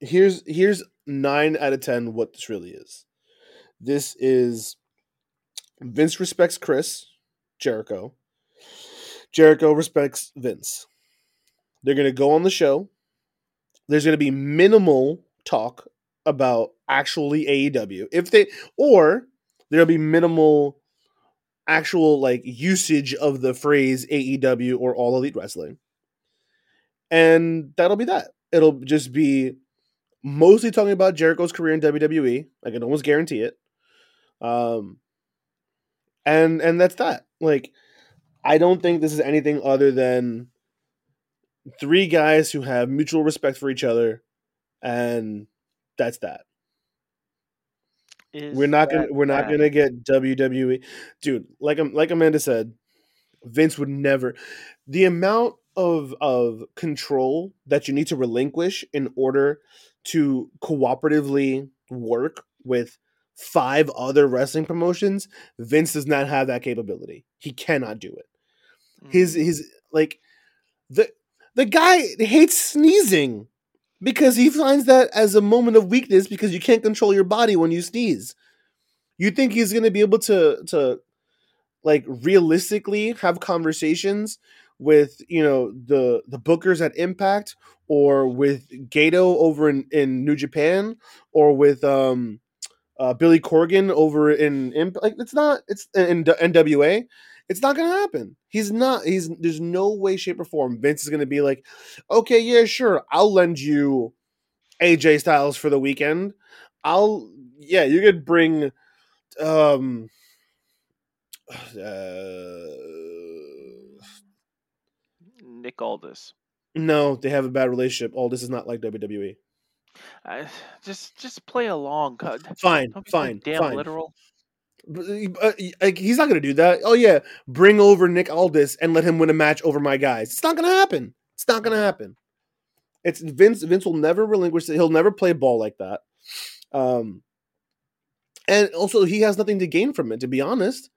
here's here's nine out of ten what this really is this is vince respects chris jericho jericho respects vince they're going to go on the show there's going to be minimal talk about actually aew if they or there'll be minimal actual like usage of the phrase aew or all elite wrestling and that'll be that. It'll just be mostly talking about Jericho's career in WWE. I can almost guarantee it. Um, and and that's that. Like, I don't think this is anything other than three guys who have mutual respect for each other, and that's that. Is we're not gonna we're not gonna get WWE, dude. Like like Amanda said, Vince would never. The amount of of control that you need to relinquish in order to cooperatively work with five other wrestling promotions, Vince does not have that capability. He cannot do it. His Mm. his like the the guy hates sneezing because he finds that as a moment of weakness because you can't control your body when you sneeze. You think he's going to be able to to like realistically have conversations with, you know, the the bookers at Impact or with Gedo over in in New Japan or with um uh, Billy Corgan over in, in like it's not it's in, in NWA. It's not gonna happen. He's not. He's there's no way, shape, or form. Vince is gonna be like, okay, yeah, sure, I'll lend you AJ Styles for the weekend. I'll yeah, you could bring um uh, Nick Aldis. no, they have a bad relationship. All this is not like WWE. I, just just play along. God, Fine, Don't be so fine, damn fine. literal. Uh, like he's not to do that. Oh yeah, bring over Nick Aldis and let him win a match over my guys. It's not to happen. It's not to happen. It's Vince. Vince will never relinquish it. He'll never play ball like that. Um, and also he has nothing to gain from it. To be honest,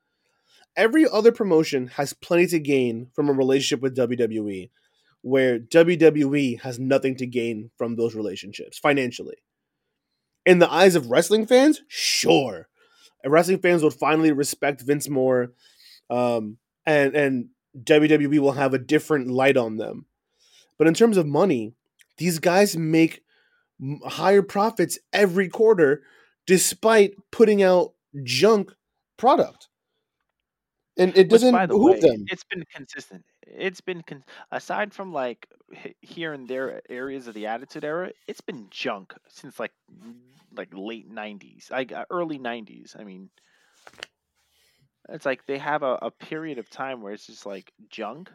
every other promotion has plenty to gain from a relationship with WWE, where WWE has nothing to gain from those relationships financially. In the eyes of wrestling fans, sure, and wrestling fans would finally respect Vince more, um, and and WWE will have a different light on them. But in terms of money, these guys make higher profits every quarter, despite putting out junk product and it doesn't Which, by the way, them. It's been consistent. It's been con- aside from like here and there areas of the Attitude Era. It's been junk since like like late '90s, like uh, early '90s. I mean, it's like they have a, a period of time where it's just like junk,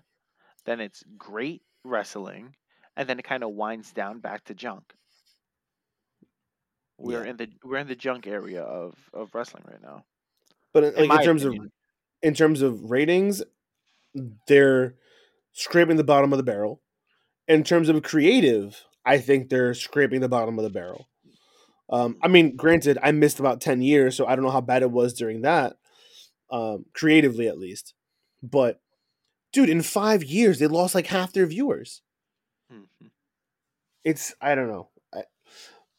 then it's great wrestling, and then it kind of winds down back to junk. We're yeah. in the we're in the junk area of of wrestling right now. But in, like in terms opinion. of in terms of ratings, they're scraping the bottom of the barrel. In terms of creative, I think they're scraping the bottom of the barrel. Um, I mean, granted, I missed about 10 years, so I don't know how bad it was during that, um, creatively at least. But, dude, in five years, they lost like half their viewers. Mm-hmm. It's, I don't know. I,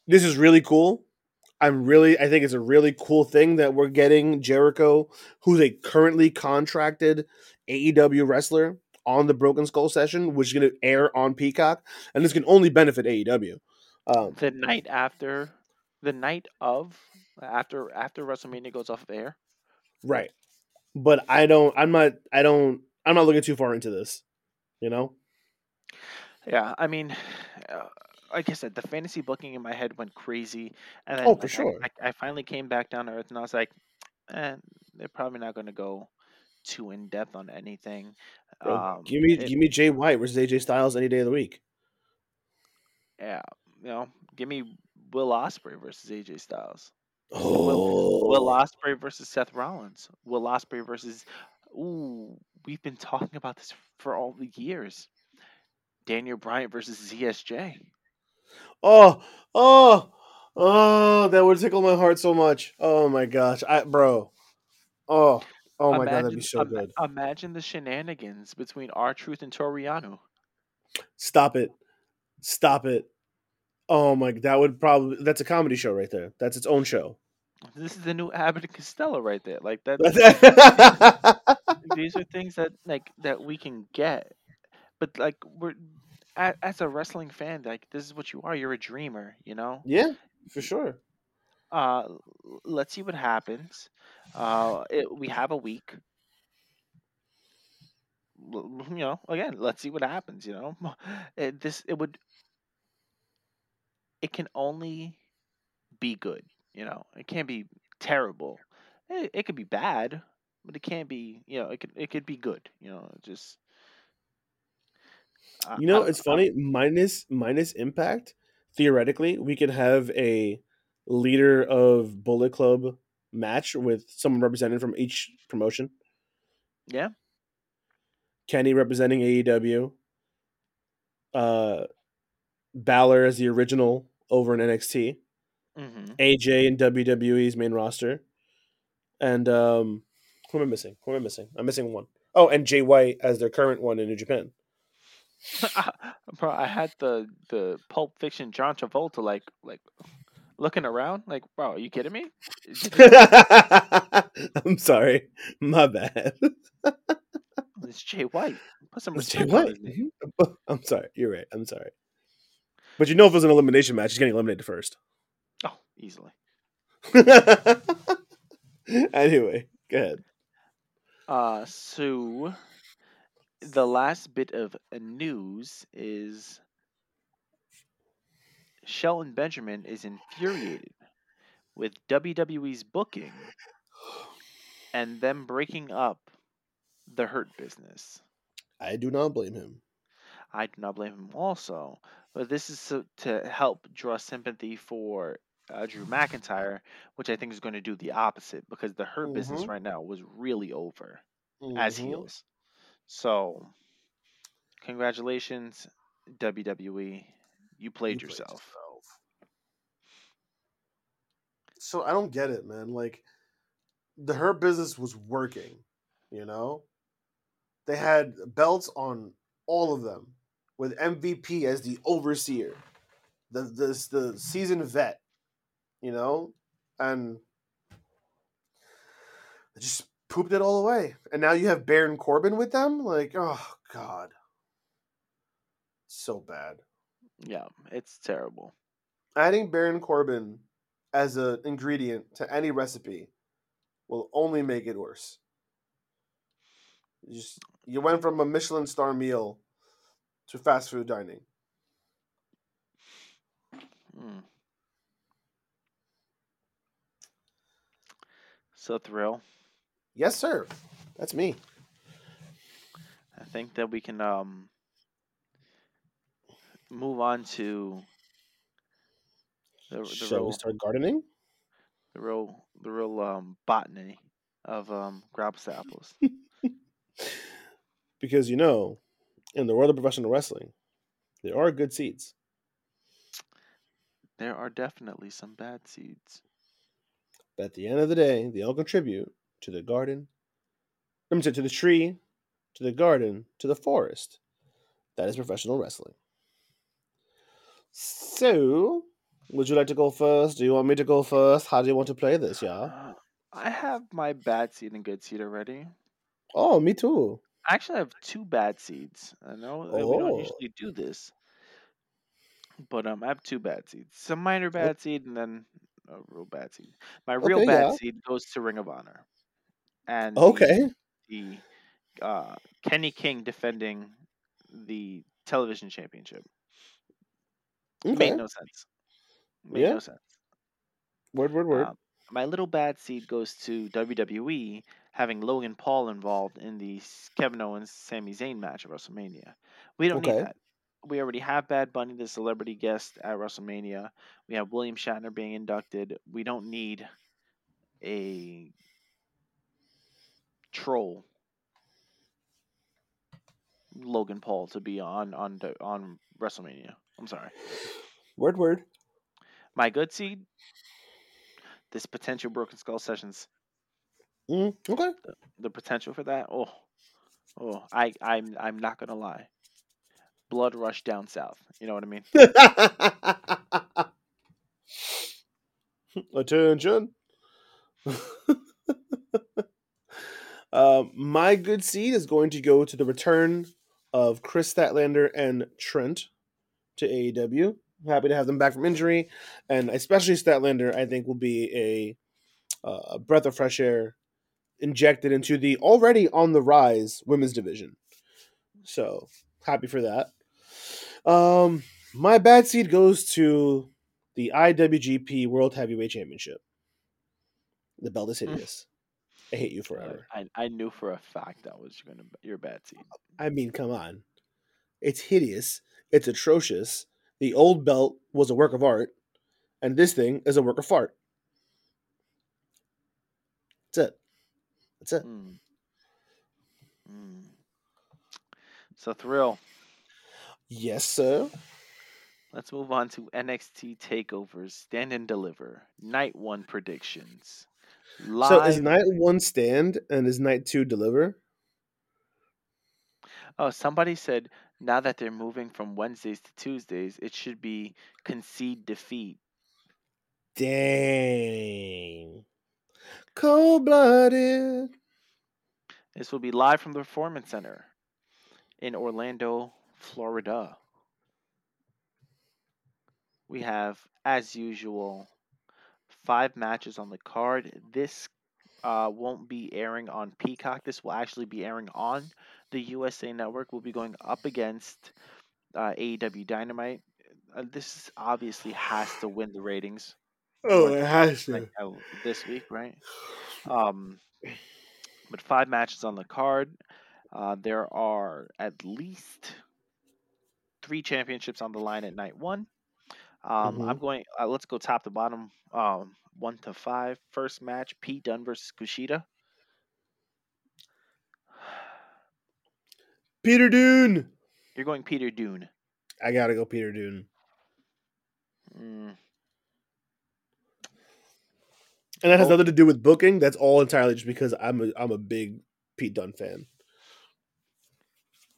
this is really cool. I'm really I think it's a really cool thing that we're getting Jericho, who's a currently contracted AEW wrestler, on the Broken Skull session, which is going to air on Peacock, and this can only benefit AEW. Um, the night after, the night of after after WrestleMania goes off of air, right? But I don't. I'm not. I don't. I'm not looking too far into this. You know. Yeah, I mean, uh, like I said, the fantasy booking in my head went crazy, and then oh, for like, sure, I, I, finally came back down to earth, and I was like, eh, they're probably not going to go too in depth on anything. Bro, um, give me, it, give me Jay White versus AJ Styles any day of the week. Yeah, you know, give me Will Ospreay versus AJ Styles. Oh. Will, Will Ospreay versus Seth Rollins. Will Ospreay versus. Ooh, we've been talking about this for all the years. Daniel Bryan versus ZSJ. Oh, oh, oh, that would tickle my heart so much. Oh my gosh, I, bro. Oh, oh my imagine, god, that'd be so good. Imagine the shenanigans between R-Truth and Toru Yano. Stop it, stop it. Oh my, that would probably that's a comedy show right there. That's its own show. This is the new Abbott and Costello right there. Like that. these are things that like that we can get, but like we're as a wrestling fan, like this is what you are. You're a dreamer, you know. Yeah, for sure. Uh, let's see what happens. Uh, it, we have a week. You know, again, let's see what happens. You know, it, this it would. It can only be good. You know, it can't be terrible. It, it could be bad, but it can't be. You know, it could it could be good. You know, just you know, it's funny. Minus minus impact. Theoretically, we could have a leader of Bullet Club match with someone represented from each promotion. Yeah. Kenny representing AEW. Uh, Balor as the original over in NXT. Mm-hmm. AJ in WWE's main roster. And um, who am I missing? Who am I missing? I'm missing one. Oh, and Jay White as their current one in New Japan. Bro, I had the the Pulp Fiction John Travolta like like looking around like, bro, are you kidding me? I'm sorry, my bad. it's Jay White. Put some respect Jay White. Mm-hmm. I'm sorry. You're right. I'm sorry. But you know, if it was an elimination match, he's getting eliminated first. Oh, easily. anyway, go ahead. Uh, so the last bit of news is Shelton Benjamin is infuriated with WWE's booking and them breaking up the Hurt business. I do not blame him. I do not blame him also. But this is to, to help draw sympathy for uh, Drew McIntyre, which I think is going to do the opposite because the Hurt business Mhm. right now was really over as Mhm. heels. So, congratulations, WWE. You played You played yourself. So I don't get it, man. Like the Hurt business was working, you know? They had belts on all of them with MVP as the overseer. The this the seasoned vet, you know? And they just pooped it all away. And now you have Baron Corbin with them? Like, oh god. So bad. Yeah, it's terrible. adding Baron Corbin as an ingredient to any recipe will only make it worse. You just you went from a Michelin star meal to fast food dining. Hmm. So, Thrill, Yes, sir. That's me. I think that we can um move on to the, the Shall real we start gardening? the real the real um botany of um Grabs apples. Because you know, in the world of professional wrestling, there are good seeds. There are definitely some bad seeds. But at the end of the day, they all contribute to the garden. I'm sorry, to the tree, to the garden, to the forest. That is professional wrestling. So, would you like to go first? Do you want me to go first? How do you want to play this, yeah? Uh, I have my bad seed and good seed already. Oh, me too. I actually have two bad seeds. I know that we don't Oh. usually do this, but um, I have two bad seeds. Some minor bad seed and then a real bad seed. My real Okay, bad yeah. seed goes to Ring of Honor, and the- Okay. the uh, Kenny King defending the television championship Okay. made no sense. Made Yeah. no sense. Word, word, word. Um, my little bad seed goes to WWE having Logan Paul involved in the Kevin Owens Sami Zayn match at WrestleMania. We don't Okay. need that. We already have Bad Bunny, the celebrity guest at WrestleMania. We have William Shatner being inducted. We don't need a troll Logan Paul to be on on on WrestleMania. I'm sorry. word, word. My good seed. This potential Broken Skull sessions Mm, okay. the potential for that. Oh, oh, I, I'm, I'm not gonna lie. Blood rush down south. You know what I mean? Attention. um, my good seed is going to go to the return of Kris Statlander and Trent to AEW. Happy to have them back from injury, and especially Statlander, I think will be a, uh, a breath of fresh air injected into the already on the rise women's division. So happy for that. Um, my bad seed goes to the IWGP World Heavyweight Championship. The belt is hideous. I hate you forever. I, I knew for a fact that was gonna be your bad seed. I mean, come on. It's hideous. It's atrocious. The old belt was a work of art, and this thing is a work of fart. That's it. That's it. Mm. Mm. So thrill. Yes, sir. Let's move on to NXT takeovers. Stand and deliver. Night one predictions. Live. So is night one stand and is night two deliver? Oh, somebody said now that they're moving from Wednesdays to Tuesdays, it should be concede defeat. Dang. Cold blooded. This will be live from the Performance Center in Orlando, Florida. We have, as usual, five matches on the card. This uh, won't be airing on Peacock. This will actually be airing on the USA Network. We'll be going up against uh, AEW Dynamite. Uh, this obviously has to win the ratings Oh, it has like, to. uh, this week, right? Um, but five matches on the card. Uh, there are at least three championships on the line at night one. Um, I'm going. Uh, let's go top to bottom. Um, one to five. First match: Pete Dunne versus Kushida. Peter Dunne. You're going Peter Dunne. I gotta go Peter Dunne. Mm, And that has Oh. nothing to do with booking. That's all entirely just because I'm a I'm a big Pete Dunne fan.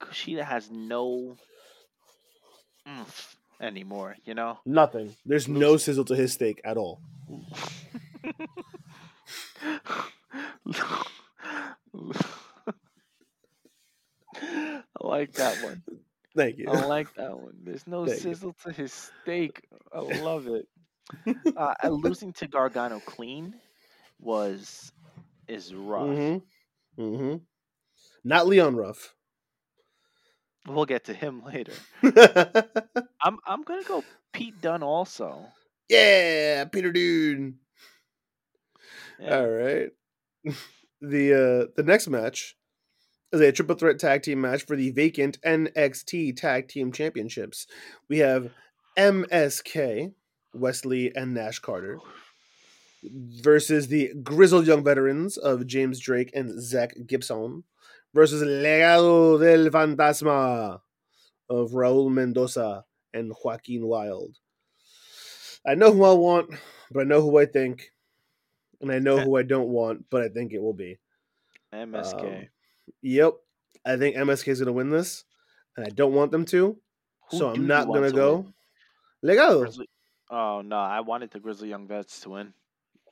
Kushida has no oomph anymore. You know. Nothing. There's no sizzle to his steak at all. I like that one. Thank you. I like that one. There's no Thank you. sizzle to his steak. I love it. Uh, losing to Gargano clean was is rough. Mm-hmm. Mm-hmm. Not Leon Ruff. We'll get to him later. I'm I'm gonna go Pete Dunne also. yeah, Peter Dunne. Yeah. All right. The uh the next match is a triple threat tag team match for the vacant NXT Tag Team Championships. We have MSK, Wes Lee and Nash Carter, versus the grizzled young veterans of James Drake and Zach Gibson, versus Legado del Fantasma of Raul Mendoza and Joaquin Wilde. I know who I want, but I know who I think, and I know who I don't want, but I think it will be. MSK. Um, Yep, I think MSK is going to win this, and I don't want them to, Who so I'm not going to to go. win? Legado. Grizzly- Oh no, I wanted the Grizzly Young Vets to win,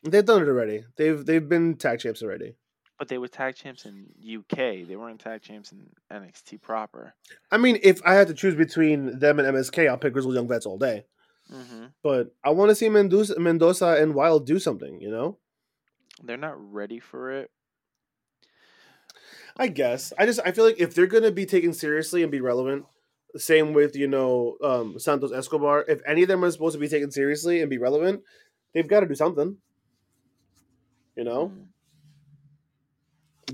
They've done it already. They've they've been tag champs already. But they were tag champs in UK. They weren't tag champs in NXT proper. I mean, if I had to choose between them and MSK, I'll pick Grizzled Young Vets all day. hmm But I want to see Mendoza, Mendoza and Wilde do something. You know, They're not ready for it. I guess I just I feel like if they're gonna be taken seriously and be relevant, same with you know um, Santos Escobar. If any of them are supposed to be taken seriously and be relevant, they've got to do something. You know, Mm.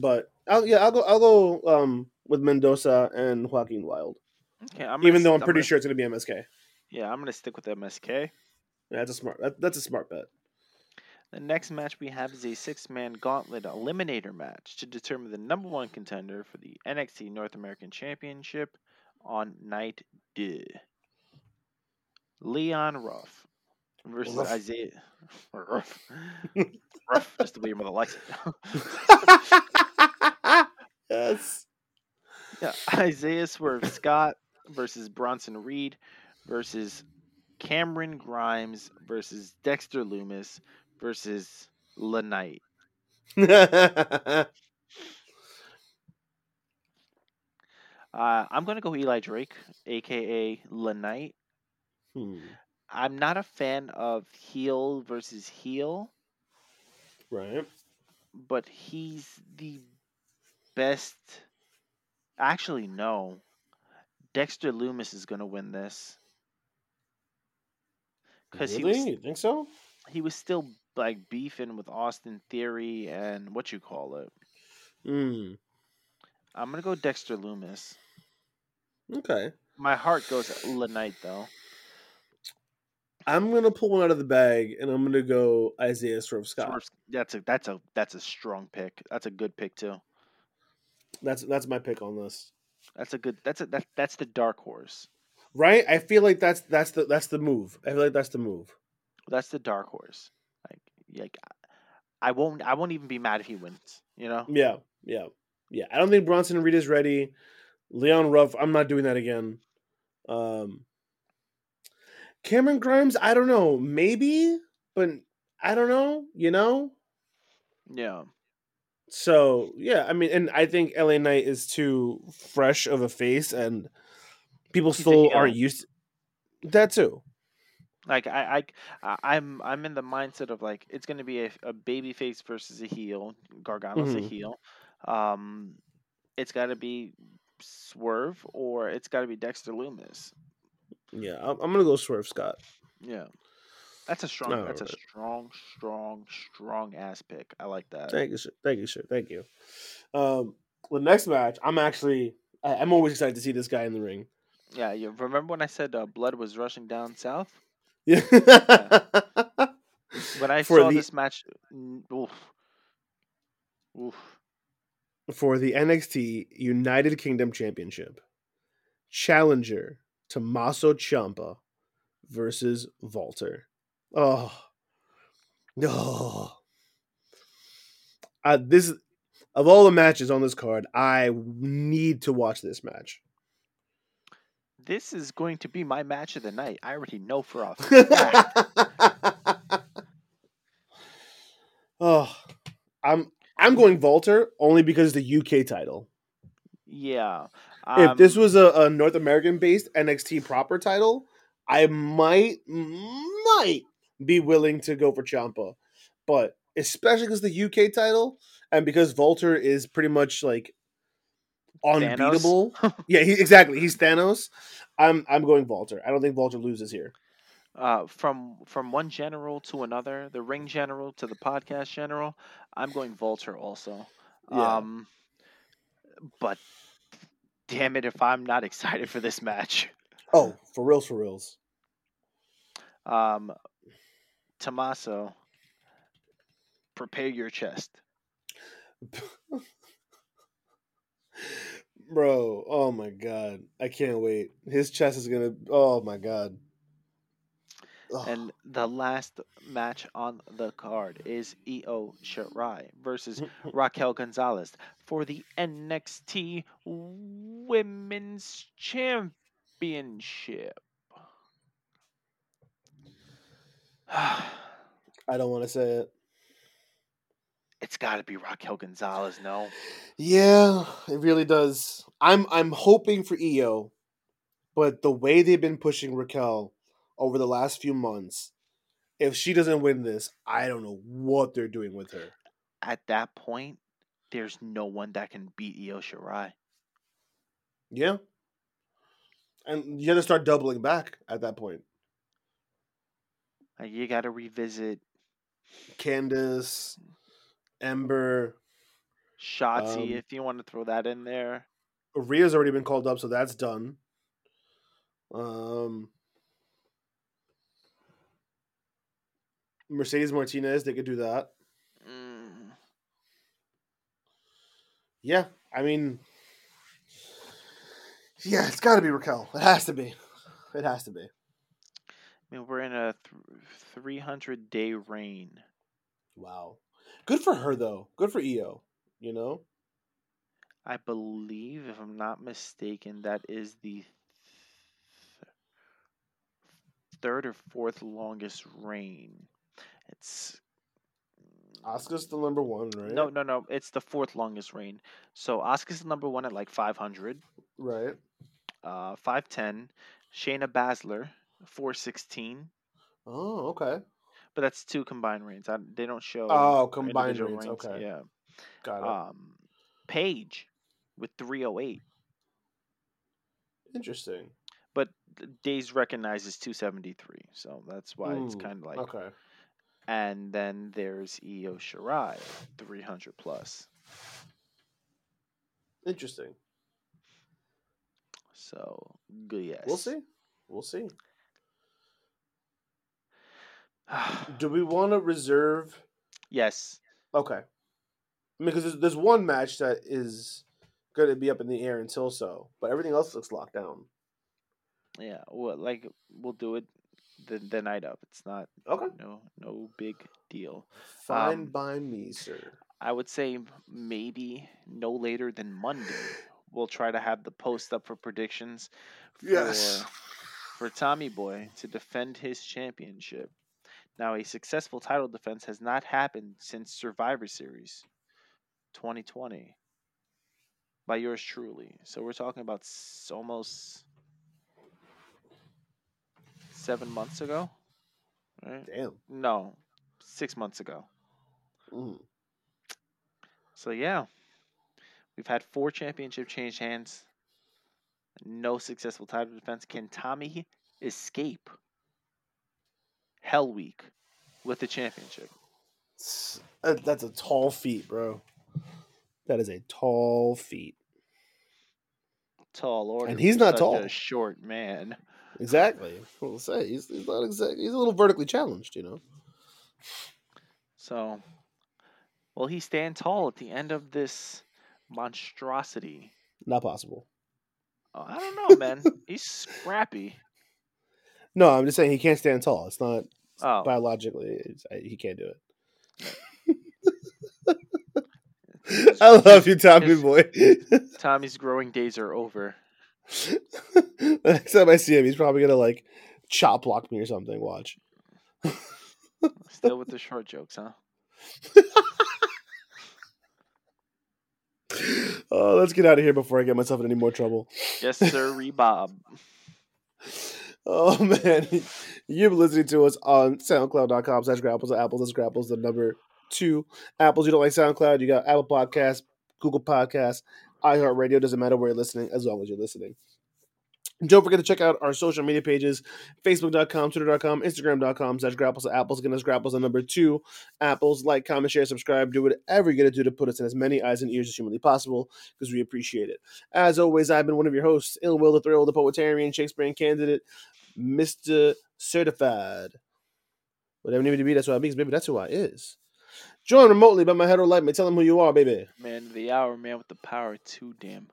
But I'll, yeah, I'll go. I'll go um, with Mendoza and Joaquin Wilde, Okay, I'm even though I'm pretty gonna- sure it's gonna be MSK. Yeah, I'm gonna stick with MSK. That's a smart. That, that's a smart bet. The next match we have is a six-man gauntlet eliminator match to determine the number one contender for the NXT North American Championship on night D. Leon Ruff versus Ruff. Isaiah Ruff. Ruff, just the way your mother likes it. yes. yeah, Isaiah Swerve Scott versus Bronson Reed versus Cameron Grimes versus Dexter Lumis versus La Knight. Uh, I'm gonna go Eli Drake, aka La Knight. Hmm, I'm not a fan of heel versus heel, Right. but he's the best. Actually, no. Dexter Lumis is gonna win this because he was You think so? he was still like beefing with Austin Theory and what you call it. Hmm. I'm gonna go Dexter Lumis. Okay. My heart goes La Knight though. I'm gonna pull one out of the bag, and I'm gonna go Isaiah Swerve Scott. Swerve- That's a that's a that's a strong pick. That's a good pick too. That's that's my pick on this. That's a good. That's a that, that's the dark horse. Right? I feel like that's that's the that's the move. I feel like that's the move. That's the dark horse. Like like I won't I won't even be mad if he wins. You know. Yeah, yeah, yeah. I don't think Bronson Reed is ready. Leon Ruff, I'm not doing that again. Um, Cameron Grimes, I don't know, maybe, but I don't know. You know. Yeah. So yeah, I mean, and I think LA Knight is too fresh of a face, and people He's still aren't used. that too. Like I, I, I'm, I'm in the mindset of like it's gonna be a, a baby face versus a heel. Gargano's a Mhm. heel. Um, it's got to be Swerve or it's got to be Dexter Lumis. Yeah, I'm, I'm gonna go Swerve Scott. Yeah, that's a strong. that's a strong, strong, strong ass pick. I like that. Thank you, sir. Thank you, sir. Thank you. Um, the next match, I'm actually, I'm always excited to see this guy in the ring. Yeah, you remember when I said uh, blood was rushing down south? Yeah. When I For saw the- this match, oof, oof. for the NXT United Kingdom Championship. Challenger Tommaso Ciampa versus Walter. Oh, no. Uh, this of all the matches on this card, I need to watch this match. This is going to be my match of the night. I already know for a fact. oh, I'm I'm going Walter only because the UK title. yeah. if this um, was a, a North American based NXT proper title, I might might be willing to go for Ciampa, but especially because the UK title and because Walter is pretty much like unbeatable. yeah, he, exactly. He's Thanos. I'm I'm going Walter. I don't think Walter loses here. uh, from from one general to another, the ring general to the podcast general, I'm going Walter also. Yeah. Um, but damn it, if I'm not excited for this match. Oh, for reals, for reals. Um, Tommaso, prepare your chest. Bro, oh my god. I can't wait. His chest is gonna oh my god. Ugh. And the last match on the card is Io Shirai versus Raquel Gonzalez for the NXT Women's Championship. I don't want to say it. it's got to be Raquel Gonzalez, no? Yeah, it really does. I'm I'm hoping for Io, but the way they've been pushing Raquel over the last few months, if she doesn't win this, I don't know what they're doing with her. At that point, there's no one that can beat Io Shirai. Yeah. And you have to start doubling back at that point. Like, you got to revisit Candice, Ember, Shotzi Um, if you want to throw that in there. Rhea's already been called up, so that's done. Um, Mercedes Martinez, they could do that. Mm. Yeah, I mean, yeah, it's got to be Raquel. It has to be. It has to be. I mean, we're in a th- 300 day reign. Wow, good for her though. Good for Io. You know, I believe, if I'm not mistaken, that is the th- third or fourth longest reign. It's Asuka's the number one, right? no, no, no. It's the fourth longest reign. So Asuka's the number one at like 500, right. uh, 510. Shayna Baszler, 416. Oh, okay. But that's two combined reigns. I, they don't show. Oh, combined individual reigns, okay. Yeah. Got it. Um, Paige with 308. Interesting. but days recognizes 273 so that's why it's kind of like okay. and then there's Io Shirai 300 plus Interesting. so good yes We'll see. We'll see. Do we want to reserve? yes Okay. Because there's, there's one match that is going to be up in the air until so, but everything else looks locked down. yeah well like we'll do it the, the night up it's not Okay. no no big deal Fine Um, by me, sir. i would say maybe no later than monday we'll try to have the post up for predictions for Yes. for Tommy Boy to defend his championship. Now, a successful title defense has not happened since Survivor Series 2020 by yours truly. So we're talking about s- almost seven months ago, right? Damn. No, six months ago. Mm. So yeah, we've had four championship change hands. No successful title defense. Can Tommy escape Hell Week with the championship? Uh, That's a tall feat, bro. That is a tall feat. Tall order. And he's not tall. A short man. Exactly. We'll say he's, he's not exactly. He's a little vertically challenged, you know. So, will he stand tall at the end of this monstrosity? Not possible. Oh, I don't know, man. He's scrappy. No, I'm just saying he can't stand tall. It's not Oh, biologically. He can't do it. I love you, Tommy his- boy. Tommy's growing days are over. the next time I see him, he's probably gonna like chop block me or something. Watch. Still with the short jokes, huh? Oh, let's get out of here before I get myself in any more trouble. Yes, sir, Bob. Oh man, you've been listening to us on SoundCloud.com slash grapples of apples. That's grapples the number two. Apples, you don't like SoundCloud, you got Apple Podcasts, Google Podcasts, iHeartRadio. Doesn't matter where you're listening, as long as you're listening. Don't forget to check out our social media pages Facebook.com, Twitter.com, Instagram.com slash grapples to apples. Again, that's grapples the number two. Apples, like, comment, share, subscribe. Do whatever you're going to do to put us in as many eyes and ears as humanly possible because we appreciate it. As always, I've been one of your hosts, Ill Will, the Thrill, the Poetarian, Shakespearean candidate, Mr. Certified. Whatever you need to be, that's what I 'cause, baby. That's who I is. Joined remotely by my hetero light mate. Tell them who you are, baby. Man of the hour, man with the power, too damn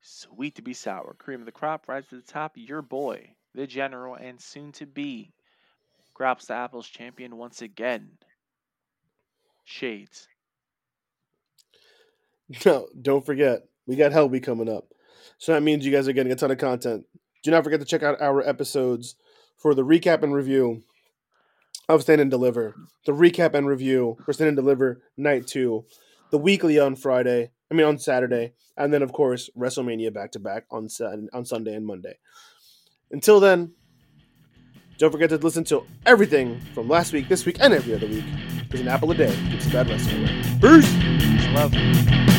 sweet to be sour. Cream of the crop, rise to the top. Your boy, the general, and soon to be Graps the Apples champion once again. Shades. No, don't forget, we got Hellweek coming up. So that means you guys are getting a ton of content. Do not forget to check out our episodes for the recap and review of Stand and Deliver, the recap and review for Stand and Deliver Night 2, the weekly on Friday, I mean on Saturday, and then of course WrestleMania back to back on on Sunday and Monday. Until then, don't forget to listen to everything from last week, this week, and every other week. Because an apple a day keeps a bad wrestling away. Peace! Love.